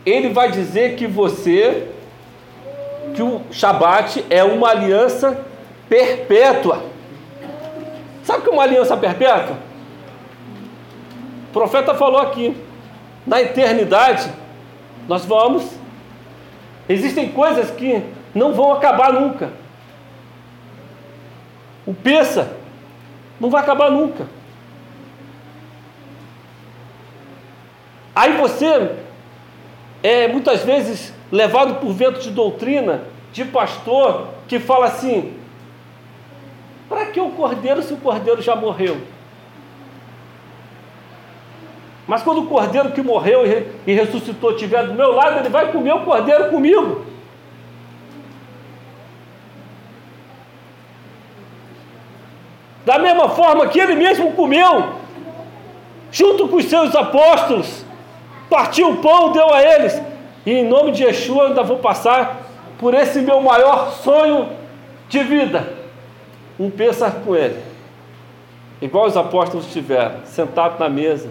ele vai dizer que você, que o Shabat é uma aliança perpétua. Sabe o que é uma aliança perpétua? O profeta falou aqui na eternidade, nós vamos. Existem coisas que não vão acabar nunca. O peça não vai acabar nunca. Aí você é muitas vezes levado por vento de doutrina, de pastor, que fala assim: para que o cordeiro se o cordeiro já morreu? Mas quando o cordeiro que morreu e ressuscitou estiver do meu lado, ele vai comer o cordeiro comigo. Da mesma forma que ele mesmo comeu, junto com os seus apóstolos, partiu o pão, deu a eles, e em nome de Yeshua ainda vou passar por esse meu maior sonho de vida, um pensar com ele, igual os apóstolos tiveram, sentado na mesa,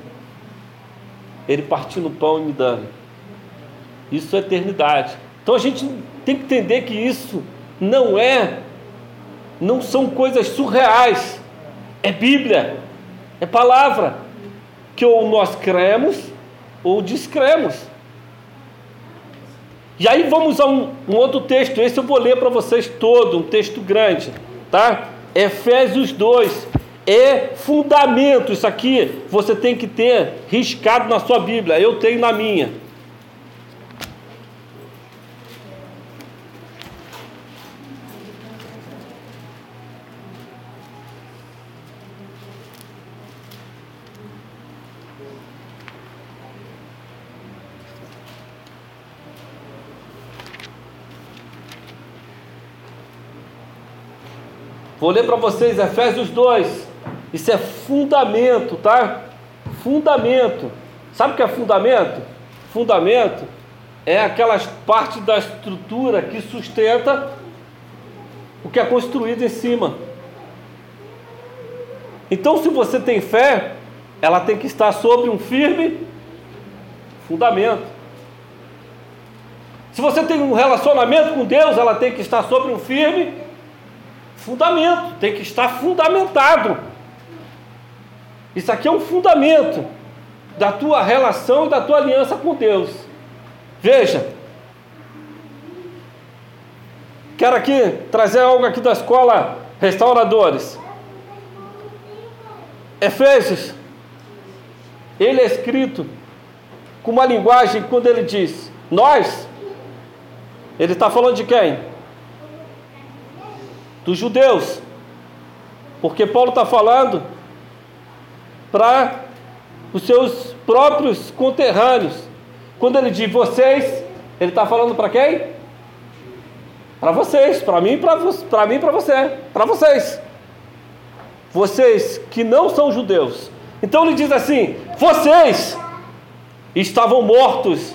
ele partindo o pão e me dando. Isso é eternidade. Então a gente tem que entender que isso não é, não são coisas surreais. É Bíblia, é palavra que ou nós cremos ou descremos. E aí vamos a um, um outro texto, esse eu vou ler para vocês todo, um texto grande, tá? Efésios 2, é fundamento. Isso aqui você tem que ter riscado na sua Bíblia. Eu tenho na minha. Vou ler para vocês Efésios 2, isso é fundamento, tá? Fundamento. Sabe o que é fundamento? Fundamento é aquelas partes da estrutura que sustenta o que é construído em cima. Então, se você tem fé, ela tem que estar sobre um firme fundamento. Se você tem um relacionamento com Deus, ela tem que estar sobre um firme fundamento, tem que estar fundamentado. Isso aqui é um fundamento da tua relação e da tua aliança com Deus. Veja, quero aqui trazer algo aqui da escola Restauradores. Efésios, ele é escrito com uma linguagem quando ele diz nós, ele está falando de quem? Dos judeus, porque Paulo está falando para os seus próprios conterrâneos. Quando ele diz vocês, ele está falando para quem? Para vocês, para mim, para mim, para você, para vocês. Vocês que não são judeus. Então ele diz assim: vocês estavam mortos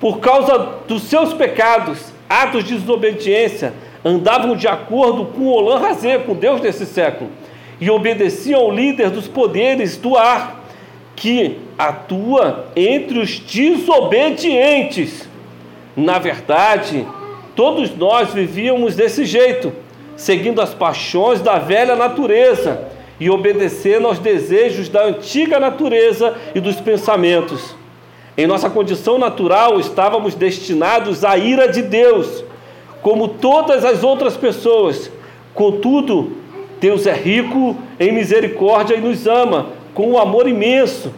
por causa dos seus pecados, atos de desobediência, andavam de acordo com Olan Razê, com Deus desse século, e obedeciam ao líder dos poderes do ar, que atua entre os desobedientes. Na verdade, todos nós vivíamos desse jeito, seguindo as paixões da velha natureza e obedecendo aos desejos da antiga natureza e dos pensamentos. Em nossa condição natural, estávamos destinados à ira de Deus, como todas as outras pessoas. Contudo, Deus é rico em misericórdia e nos ama com um amor imenso,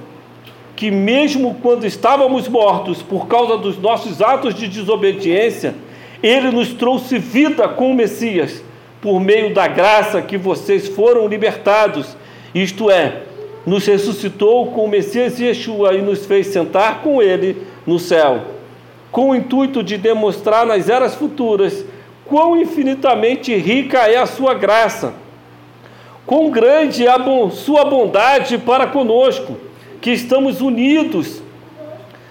que mesmo quando estávamos mortos por causa dos nossos atos de desobediência, Ele nos trouxe vida com o Messias por meio da graça que vocês foram libertados, isto é, nos ressuscitou com o Messias Yeshua e nos fez sentar com ele no céu, com o intuito de demonstrar nas eras futuras quão infinitamente rica é a sua graça, quão grande é a sua bondade para conosco, que estamos unidos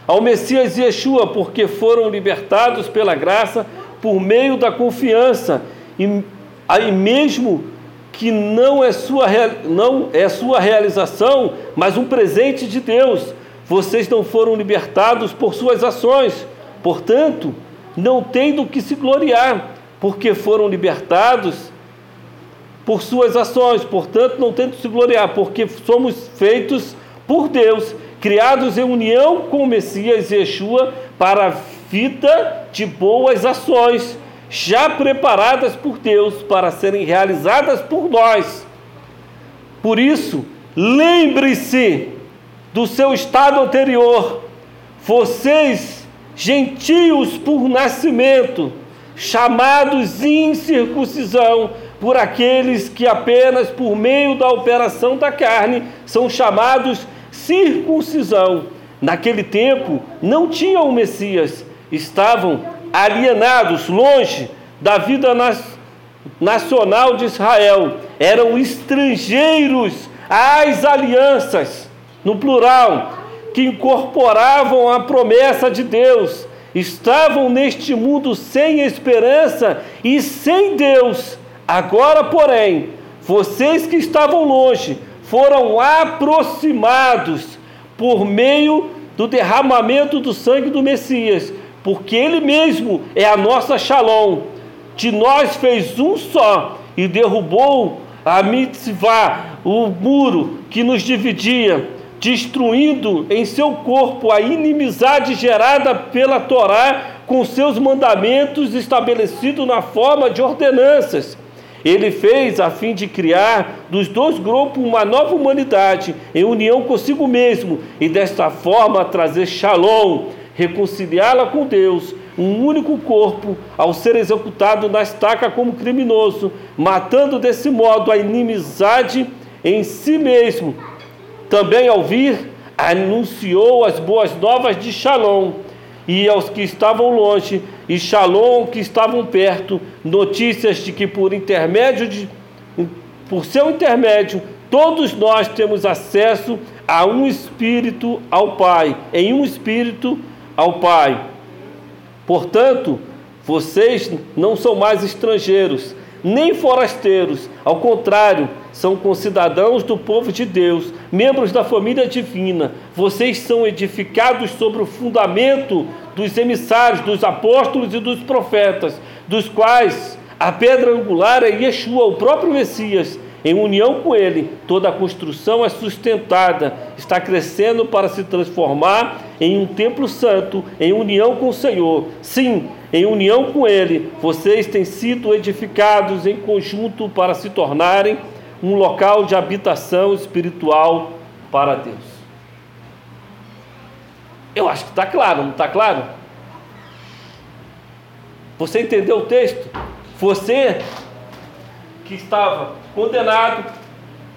ao Messias Yeshua, porque foram libertados pela graça por meio da confiança e aí mesmo que não é sua, não é sua realização, mas um presente de Deus. Vocês não foram libertados por suas ações, portanto, não tem do que se gloriar, porque foram libertados por suas ações, portanto, não tem do que se gloriar, porque somos feitos por Deus, criados em união com o Messias Yeshua para a vida de boas ações já preparadas por Deus para serem realizadas por nós. Por isso, lembre-se do seu estado anterior. Vocês, gentios por nascimento, chamados incircuncisão, por aqueles que apenas por meio da operação da carne são chamados circuncisão. Naquele tempo não tinham o Messias, estavam alienados, longe da vida nacional de Israel, eram estrangeiros às alianças, no plural, que incorporavam a promessa de Deus, estavam neste mundo sem esperança e sem Deus. Agora, porém, vocês que estavam longe foram aproximados por meio do derramamento do sangue do Messias porque Ele mesmo é a nossa Shalom. De nós fez um só e derrubou a mitzvah, o muro que nos dividia, destruindo em seu corpo a inimizade gerada pela Torá com seus mandamentos estabelecidos na forma de ordenanças. Ele fez a fim de criar dos dois grupos uma nova humanidade em união consigo mesmo e desta forma trazer Shalom reconciliá-la com Deus, um único corpo, ao ser executado na estaca como criminoso, matando desse modo a inimizade em si mesmo. Também ao vir, anunciou as boas novas de Shalom, e aos que estavam longe, e Shalom que estavam perto, notícias de que por intermédio de por seu intermédio, todos nós temos acesso a um espírito ao Pai, em um espírito ao Pai. Portanto, vocês não são mais estrangeiros, nem forasteiros. Ao contrário, são concidadãos do povo de Deus, membros da família divina. Vocês são edificados sobre o fundamento dos emissários, dos apóstolos e dos profetas, dos quais a pedra angular é Yeshua, o próprio Messias. Em união com ele, toda a construção é sustentada, está crescendo para se transformar em um templo santo, em união com o Senhor. Sim, em união com ele, vocês têm sido edificados em conjunto para se tornarem um local de habitação espiritual para Deus. Eu acho que está claro, não está claro? Você entendeu o texto? Você que estava condenado,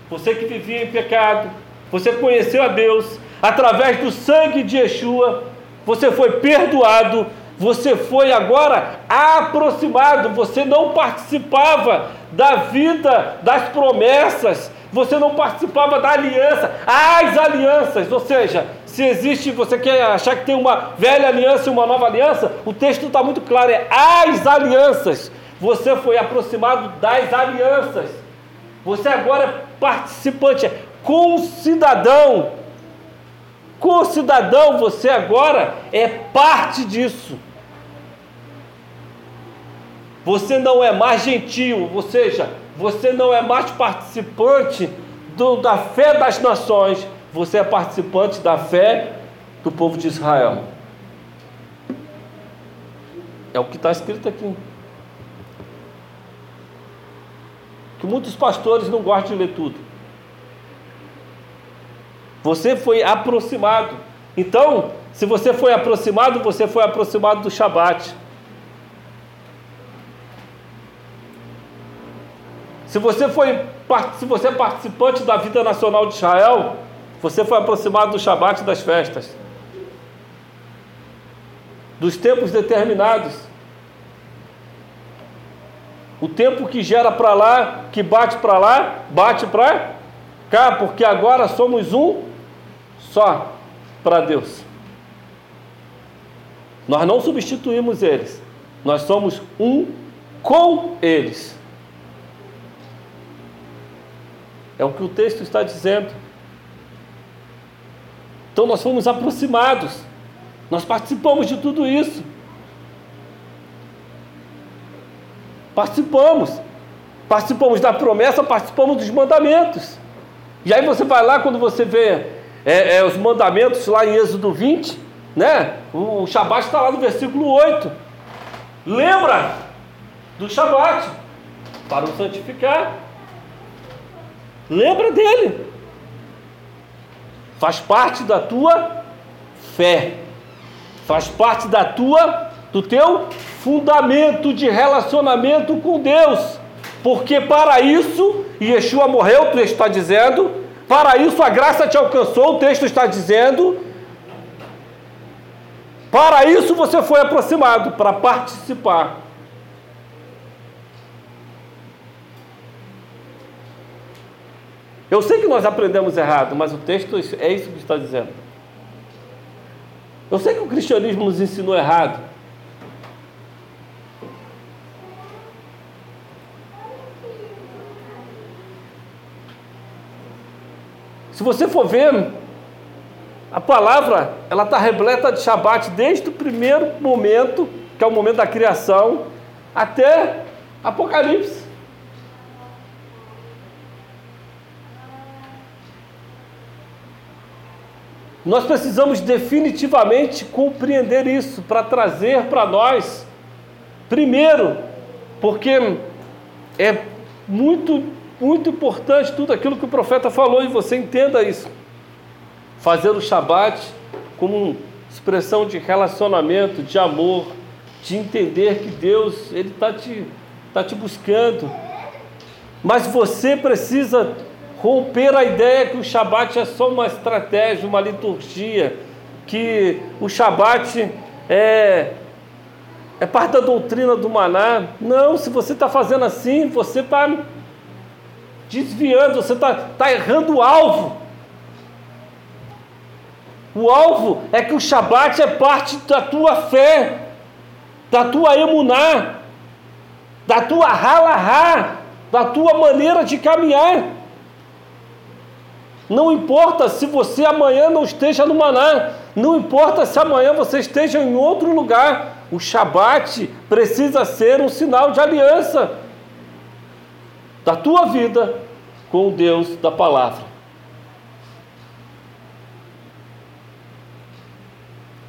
você que vivia em pecado, você conheceu a Deus, através do sangue de Yeshua, você foi perdoado, você foi agora aproximado, você não participava da vida, das promessas, você não participava da aliança, as alianças, ou seja, se existe, você quer achar que tem uma velha aliança e uma nova aliança, o texto está muito claro, é as alianças. Você foi aproximado das alianças. Você agora é participante, é concidadão. Concidadão, você agora é parte disso. Você não é mais gentil, ou seja, você não é mais participante do, da fé das nações, você é participante da fé do povo de Israel. É o que está escrito aqui. Que muitos pastores não gostam de ler tudo. Você foi aproximado. Então, se você foi aproximado, você foi aproximado do Shabat. Se você foi se você é participante da vida nacional de Israel, você foi aproximado do Shabat das festas. Dos tempos determinados. O tempo que gera para lá, que bate para lá, bate para cá, porque agora somos um só para Deus. Nós não substituímos eles, nós somos um com eles. É o que o texto está dizendo. Então nós fomos aproximados, nós participamos de tudo isso. Participamos, participamos da promessa, participamos dos mandamentos. E aí você vai lá, quando você vê é, é, os mandamentos lá em Êxodo 20, né? O, o Shabat está lá no versículo 8. Lembra do Shabat para o santificar. Lembra dele. Faz parte da tua fé. Faz parte da tua do teu fundamento de relacionamento com Deus. Porque para isso Yeshua morreu, texto está dizendo, para isso a graça te alcançou, o texto está dizendo. Para isso você foi aproximado, para participar. Eu sei que nós aprendemos errado, mas o texto é isso que está dizendo. Eu sei que o cristianismo nos ensinou errado. Se você for ver, a palavra ela está repleta de Shabat desde o primeiro momento, que é o momento da criação, até Apocalipse. Nós precisamos definitivamente compreender isso para trazer para nós, primeiro, porque é muito, muito importante tudo aquilo que o profeta falou e você entenda isso. Fazer o Shabat como expressão de relacionamento, de amor, de entender que Deus ele está te, tá te buscando. Mas você precisa romper a ideia que o Shabat é só uma estratégia, uma liturgia, que o Shabat é, é parte da doutrina do maná. Não, se você está fazendo assim, você está desviando, você está tá errando o alvo. O alvo é que o Shabat é parte da tua fé, da tua emuná. da tua rala da tua maneira de caminhar. Não importa se você amanhã não esteja no maná, não importa se amanhã você esteja em outro lugar, o Shabat precisa ser um sinal de aliança da tua vida com o Deus da palavra.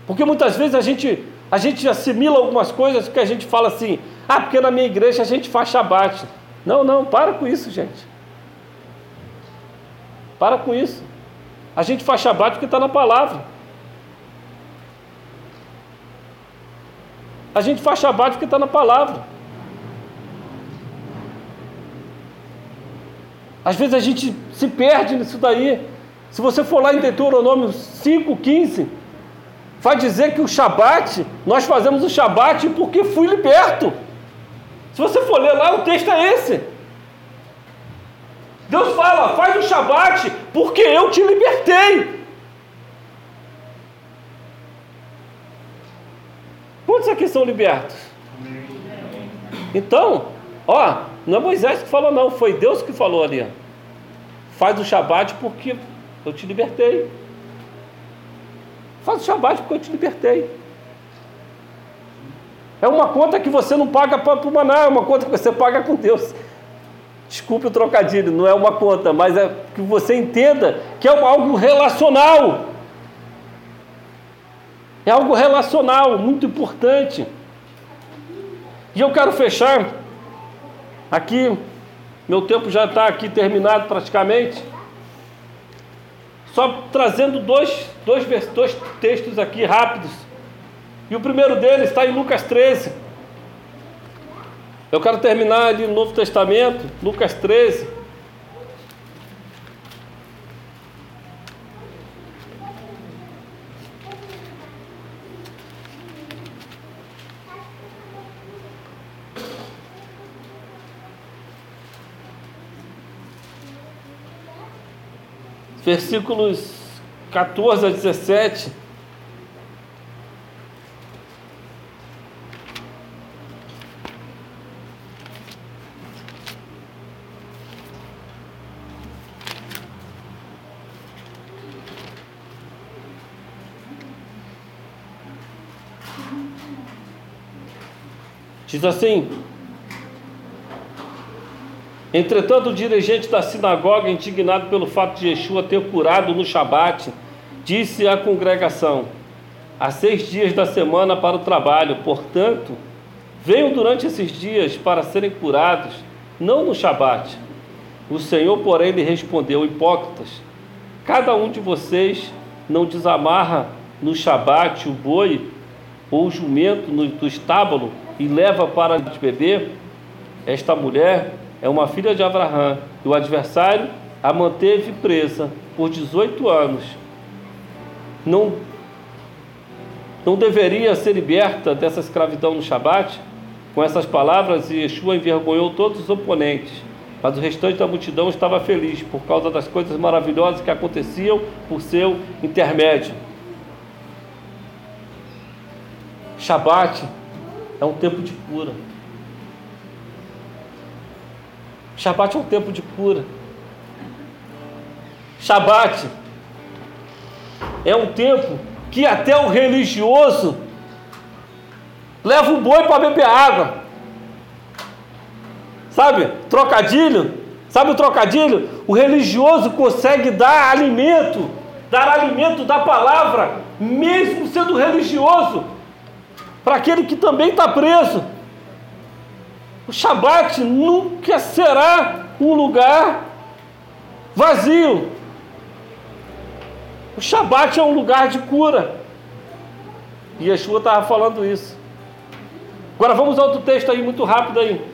Porque muitas vezes a gente, a gente assimila algumas coisas que a gente fala assim, ah, porque na minha igreja a gente faz Shabat. Não, não, para com isso, gente. Para com isso. A gente faz Shabat porque está na palavra. A gente faz Shabat porque está na palavra. Às vezes a gente se perde nisso daí. Se você for lá em Deuteronômio 5,15, vai dizer que o Shabat, nós fazemos o Shabat porque fui liberto. Se você for ler lá, o texto é esse. Deus fala, faz o Shabat porque eu te libertei. Quantos aqui são libertos? Então, ó, não é Moisés que falou, não, foi Deus que falou ali. Faz o Shabat porque eu te libertei. Faz o Shabat porque eu te libertei. É uma conta que você não paga para o maná, é uma conta que você paga com Deus. Desculpe o trocadilho, não é uma conta, mas é que você entenda que é algo relacional. É algo relacional, muito importante. E eu quero fechar aqui, meu tempo já está aqui terminado praticamente. Só trazendo dois, dois, dois textos aqui rápidos e o primeiro deles está em Lucas 13. Eu quero terminar ali no Novo Testamento, Lucas 13. Versículos 14 a 17. Diz assim: Entretanto, o dirigente da sinagoga, indignado pelo fato de Yeshua ter curado no Shabat, disse à congregação: Há seis dias da semana para o trabalho, portanto, venham durante esses dias para serem curados, não no Shabat. O Senhor, porém, lhe respondeu: Hipócritas, cada um de vocês não desamarra no Shabat o boi ou o jumento do estábulo e leva para beber, esta mulher é uma filha de Abraão e o adversário a manteve presa por 18 anos. Não, não deveria ser liberta dessa escravidão no Shabat? Com essas palavras, Yeshua envergonhou todos os oponentes, mas o restante da multidão estava feliz por causa das coisas maravilhosas que aconteciam por seu intermédio. Shabat é um tempo de cura. Shabat é um tempo de cura. Shabat é um tempo que até o religioso leva o boi para beber água. Sabe? Trocadilho. Sabe o trocadilho? O religioso consegue dar alimento, dar alimento da palavra, mesmo sendo religioso para aquele que também está preso. O Shabat nunca será um lugar vazio. O Shabat é um lugar de cura. E Yeshua estava falando isso. Agora vamos a outro texto aí, muito rápido aí.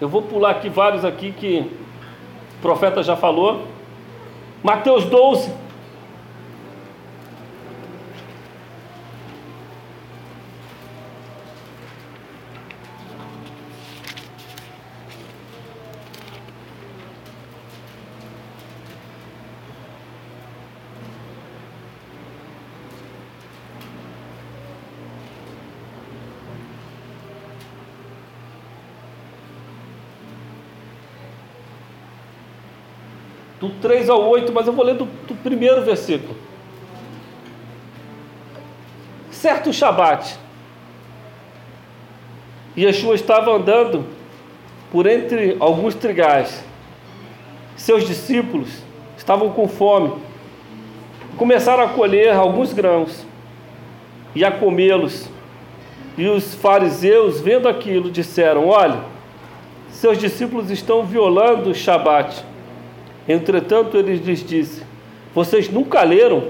Eu vou pular aqui vários aqui que o profeta já falou. Mateus 12. Do 3 ao 8, mas eu vou ler do, do primeiro versículo. Certo Shabat, Yeshua estava andando por entre alguns trigais. Seus discípulos estavam com fome. Começaram a colher alguns grãos e a comê-los. E os fariseus, vendo aquilo, disseram: Olha, seus discípulos estão violando o Shabat. Entretanto, ele lhes disse: Vocês nunca leram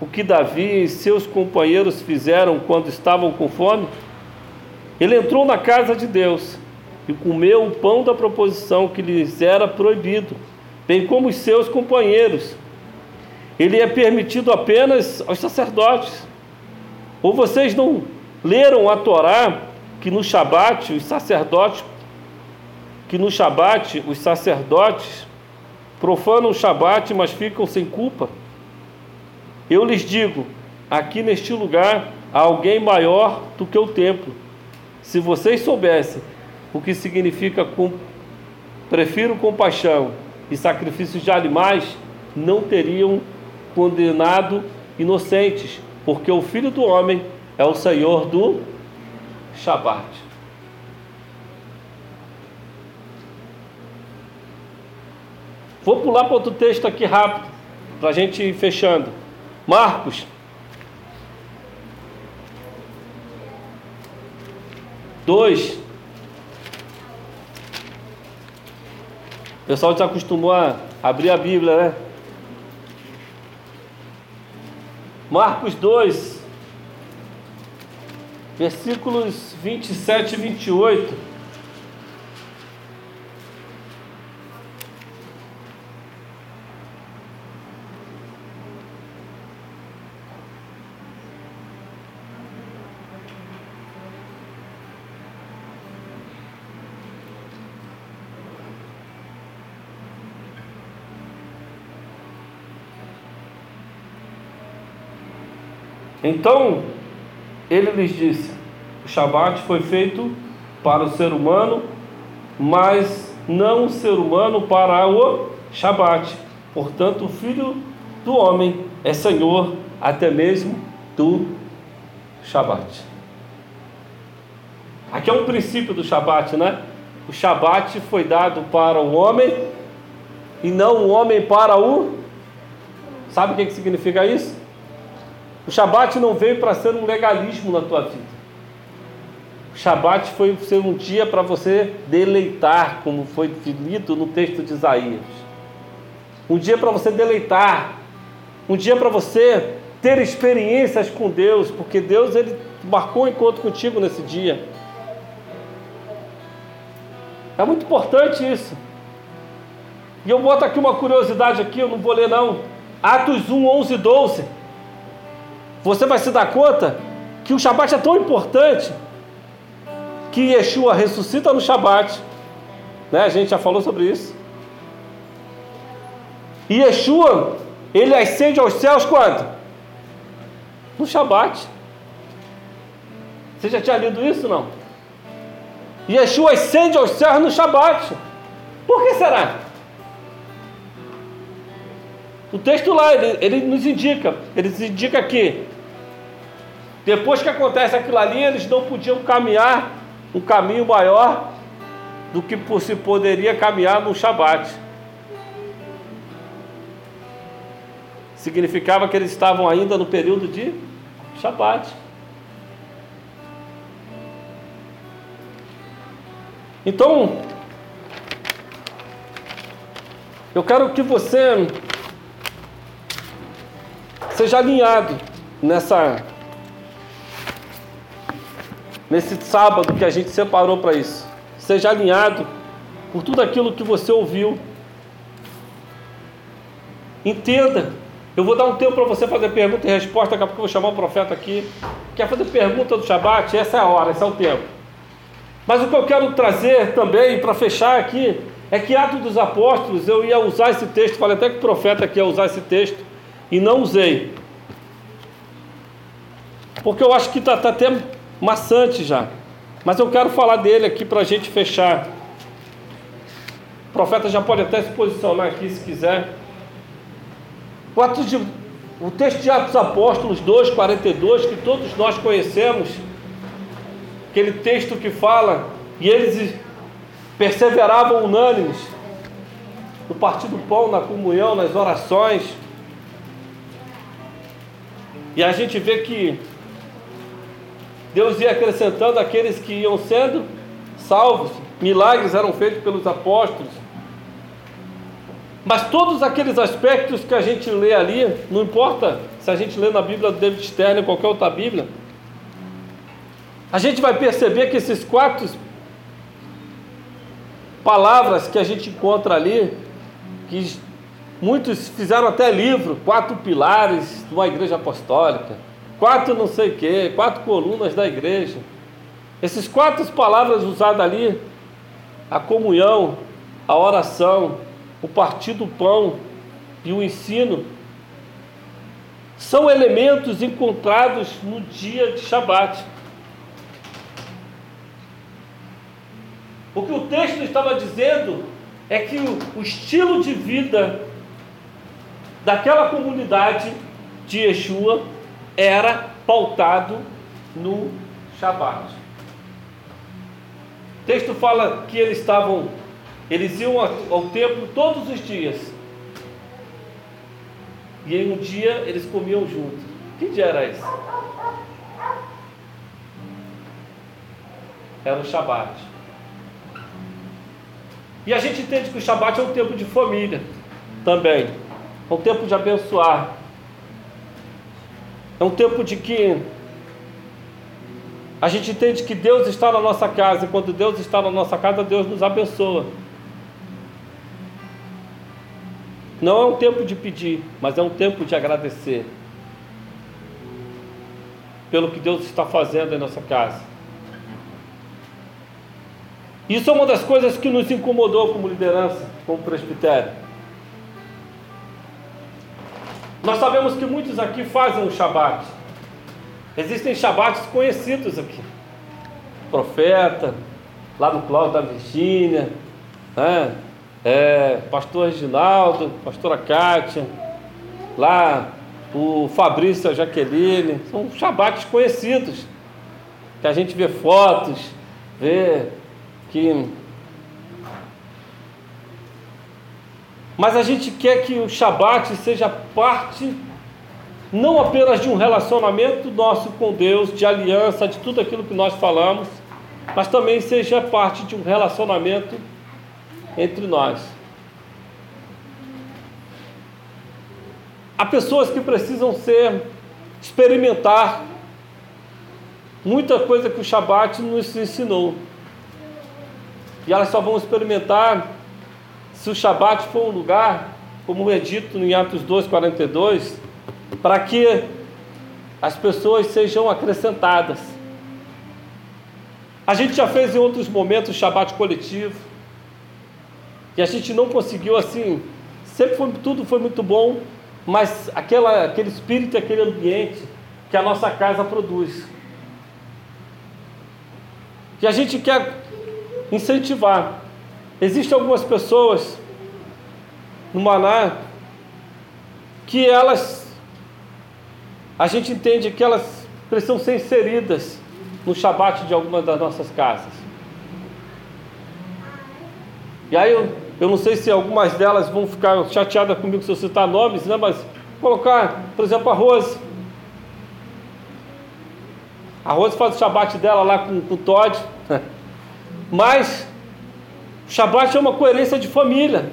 o que Davi e seus companheiros fizeram quando estavam com fome? Ele entrou na casa de Deus e comeu o pão da proposição que lhes era proibido, bem como os seus companheiros. Ele é permitido apenas aos sacerdotes. Ou vocês não leram a Torá que no Shabat os sacerdotes que no Shabat os sacerdotes profanam o Shabat, mas ficam sem culpa? Eu lhes digo, aqui neste lugar há alguém maior do que o templo. Se vocês soubessem o que significa com, prefiro compaixão e sacrifícios de animais, não teriam condenado inocentes, porque o Filho do Homem é o Senhor do Shabat. Vou pular para outro texto aqui rápido, para a gente ir fechando. Marcos. Dois. O pessoal já acostumou a abrir a Bíblia, né? Marcos 2, versículos 27 e 28. Então, ele lhes disse: O Shabat foi feito para o ser humano, mas não o ser humano para o Shabat. Portanto, o filho do homem é senhor até mesmo do Shabat. Aqui é um princípio do Shabat, né? O Shabat foi dado para o homem e não o homem para o. Sabe o que significa isso? O Shabat não veio para ser um legalismo na tua vida. O Shabat foi ser um dia para você deleitar, como foi dito no texto de Isaías. Um dia para você deleitar. Um dia para você ter experiências com Deus, porque Deus ele marcou um encontro contigo nesse dia. É muito importante isso. E eu boto aqui uma curiosidade aqui, eu não vou ler não. Atos 1, 11 e 12 você vai se dar conta que o Shabat é tão importante que Yeshua ressuscita no Shabat. Né? A gente já falou sobre isso. E Yeshua, ele ascende aos céus quando? No Shabat. Você já tinha lido isso não? Yeshua ascende aos céus no Shabat. Por que será? O texto lá, ele, ele nos indica, ele nos indica que depois que acontece aquilo ali, eles não podiam caminhar um caminho maior do que se poderia caminhar no Shabat. Significava que eles estavam ainda no período de Shabat. Então, eu quero que você seja alinhado nessa nesse sábado que a gente separou para isso. Seja alinhado por tudo aquilo que você ouviu. Entenda. Eu vou dar um tempo para você fazer pergunta e resposta, daqui a pouco eu vou chamar o profeta aqui. Quer fazer pergunta do Shabat? Essa é a hora, esse é o tempo. Mas o que eu quero trazer também, para fechar aqui, é que Atos dos Apóstolos, eu ia usar esse texto, falei até que o profeta aqui ia usar esse texto, e não usei. Porque eu acho que está tá até maçante já. Mas eu quero falar dele aqui para a gente fechar. O profeta já pode até se posicionar aqui se quiser. O, Atos de, o texto de Atos Apóstolos 2, 42, que todos nós conhecemos, aquele texto que fala, e eles perseveravam unânimes no partir do pão, na comunhão, nas orações. E a gente vê que Deus ia acrescentando aqueles que iam sendo salvos, milagres eram feitos pelos apóstolos. Mas todos aqueles aspectos que a gente lê ali, não importa se a gente lê na Bíblia do David Stern ou qualquer outra Bíblia, a gente vai perceber que esses quatro palavras que a gente encontra ali, que muitos fizeram até livro, quatro pilares de uma igreja apostólica, quatro não sei o quê, quatro colunas da igreja. Essas quatro palavras usadas ali, a comunhão, a oração, o partir do pão e o ensino, são elementos encontrados no dia de Shabat. O que o texto estava dizendo é que o, o estilo de vida daquela comunidade de Yeshua era pautado no Shabat. O texto fala que eles estavam, eles iam ao templo todos os dias. E em um dia eles comiam juntos. Que dia era esse? Era o Shabat. E a gente entende que o Shabat é um tempo de família também. É um tempo de abençoar. É um tempo de que a gente entende que Deus está na nossa casa. E quando Deus está na nossa casa, Deus nos abençoa. Não é um tempo de pedir, mas é um tempo de agradecer pelo que Deus está fazendo em nossa casa. Isso é uma das coisas que nos incomodou como liderança, como presbitério. Nós sabemos que muitos aqui fazem o Shabat. Existem Shabats conhecidos aqui. Profeta, lá no Cláudio da Virgínia, né? é, pastor Reginaldo, pastora Kátia, lá o Fabrício, a Jaqueline, são Shabats conhecidos, que a gente vê fotos, vê que mas a gente quer que o Shabat seja parte não apenas de um relacionamento nosso com Deus, de aliança, de tudo aquilo que nós falamos, mas também seja parte de um relacionamento entre nós. Há pessoas que precisam ser experimentar muita coisa que o Shabat nos ensinou. E elas só vão experimentar se o Shabat for um lugar, como é dito em Atos 2,42, para que as pessoas sejam acrescentadas. A gente já fez em outros momentos Shabat coletivo, e a gente não conseguiu assim, sempre foi, tudo foi muito bom, mas aquela, aquele espírito, aquele ambiente que a nossa casa produz. E a gente quer incentivar. Existem algumas pessoas no Maná que elas, a gente entende que elas precisam ser inseridas no Shabat de algumas das nossas casas. E aí eu, eu não sei se algumas delas vão ficar chateadas comigo se eu citar nomes, né? mas colocar, por exemplo, a Rose. A Rose faz o Shabat dela lá com, com o Todd. Mas Shabat é uma coerência de família.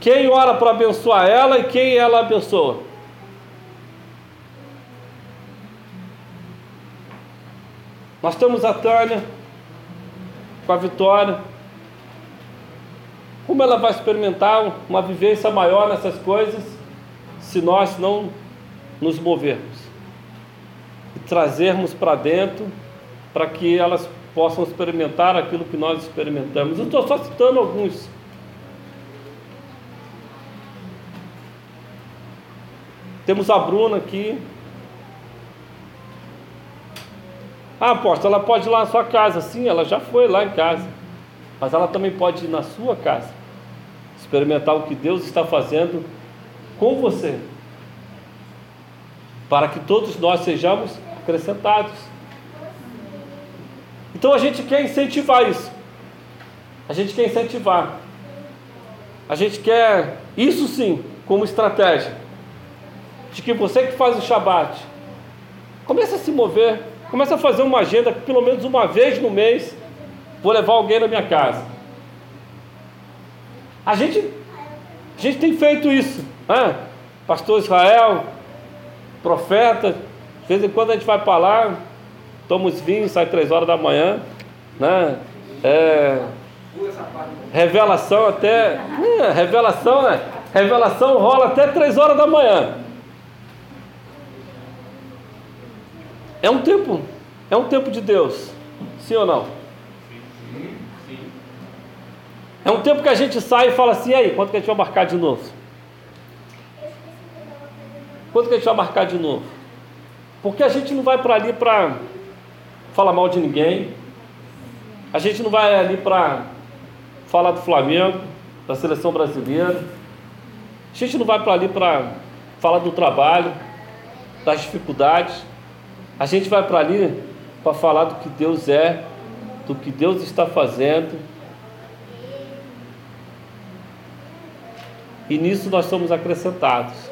Quem ora para abençoar ela e quem ela abençoa? Nós temos a Tânia com a Vitória. Como ela vai experimentar uma vivência maior nessas coisas se nós não nos movermos e trazermos para dentro para que elas possam experimentar aquilo que nós experimentamos. Eu estou só citando alguns. Temos a Bruna aqui. Ah, apóstolo, ela pode ir lá na sua casa. Sim, ela já foi lá em casa. Mas ela também pode ir na sua casa. experimentar o que Deus está fazendo com você, para que todos nós sejamos acrescentados. Então a gente quer incentivar isso. A gente quer incentivar. A gente quer isso sim como estratégia de que você que faz o Shabat comece a se mover, comece a fazer uma agenda que pelo menos uma vez no mês vou levar alguém na minha casa. A gente, a gente tem feito isso, né? Pastor Israel, profeta, de vez em quando a gente vai para lá, toma os vinhos, sai três horas da manhã, né? É, revelação até. É, revelação, né? Revelação rola até três horas da manhã. É um tempo, é um tempo de Deus, sim ou não? É um tempo que a gente sai e fala assim, e aí, quanto que a gente vai marcar de novo? Quanto que a gente vai marcar de novo? Porque a gente não vai para ali para falar mal de ninguém. A gente não vai ali para falar do Flamengo, da seleção brasileira. A gente não vai para ali para falar do trabalho, das dificuldades. A gente vai para ali para falar do que Deus é, do que Deus está fazendo. E nisso nós somos acrescentados.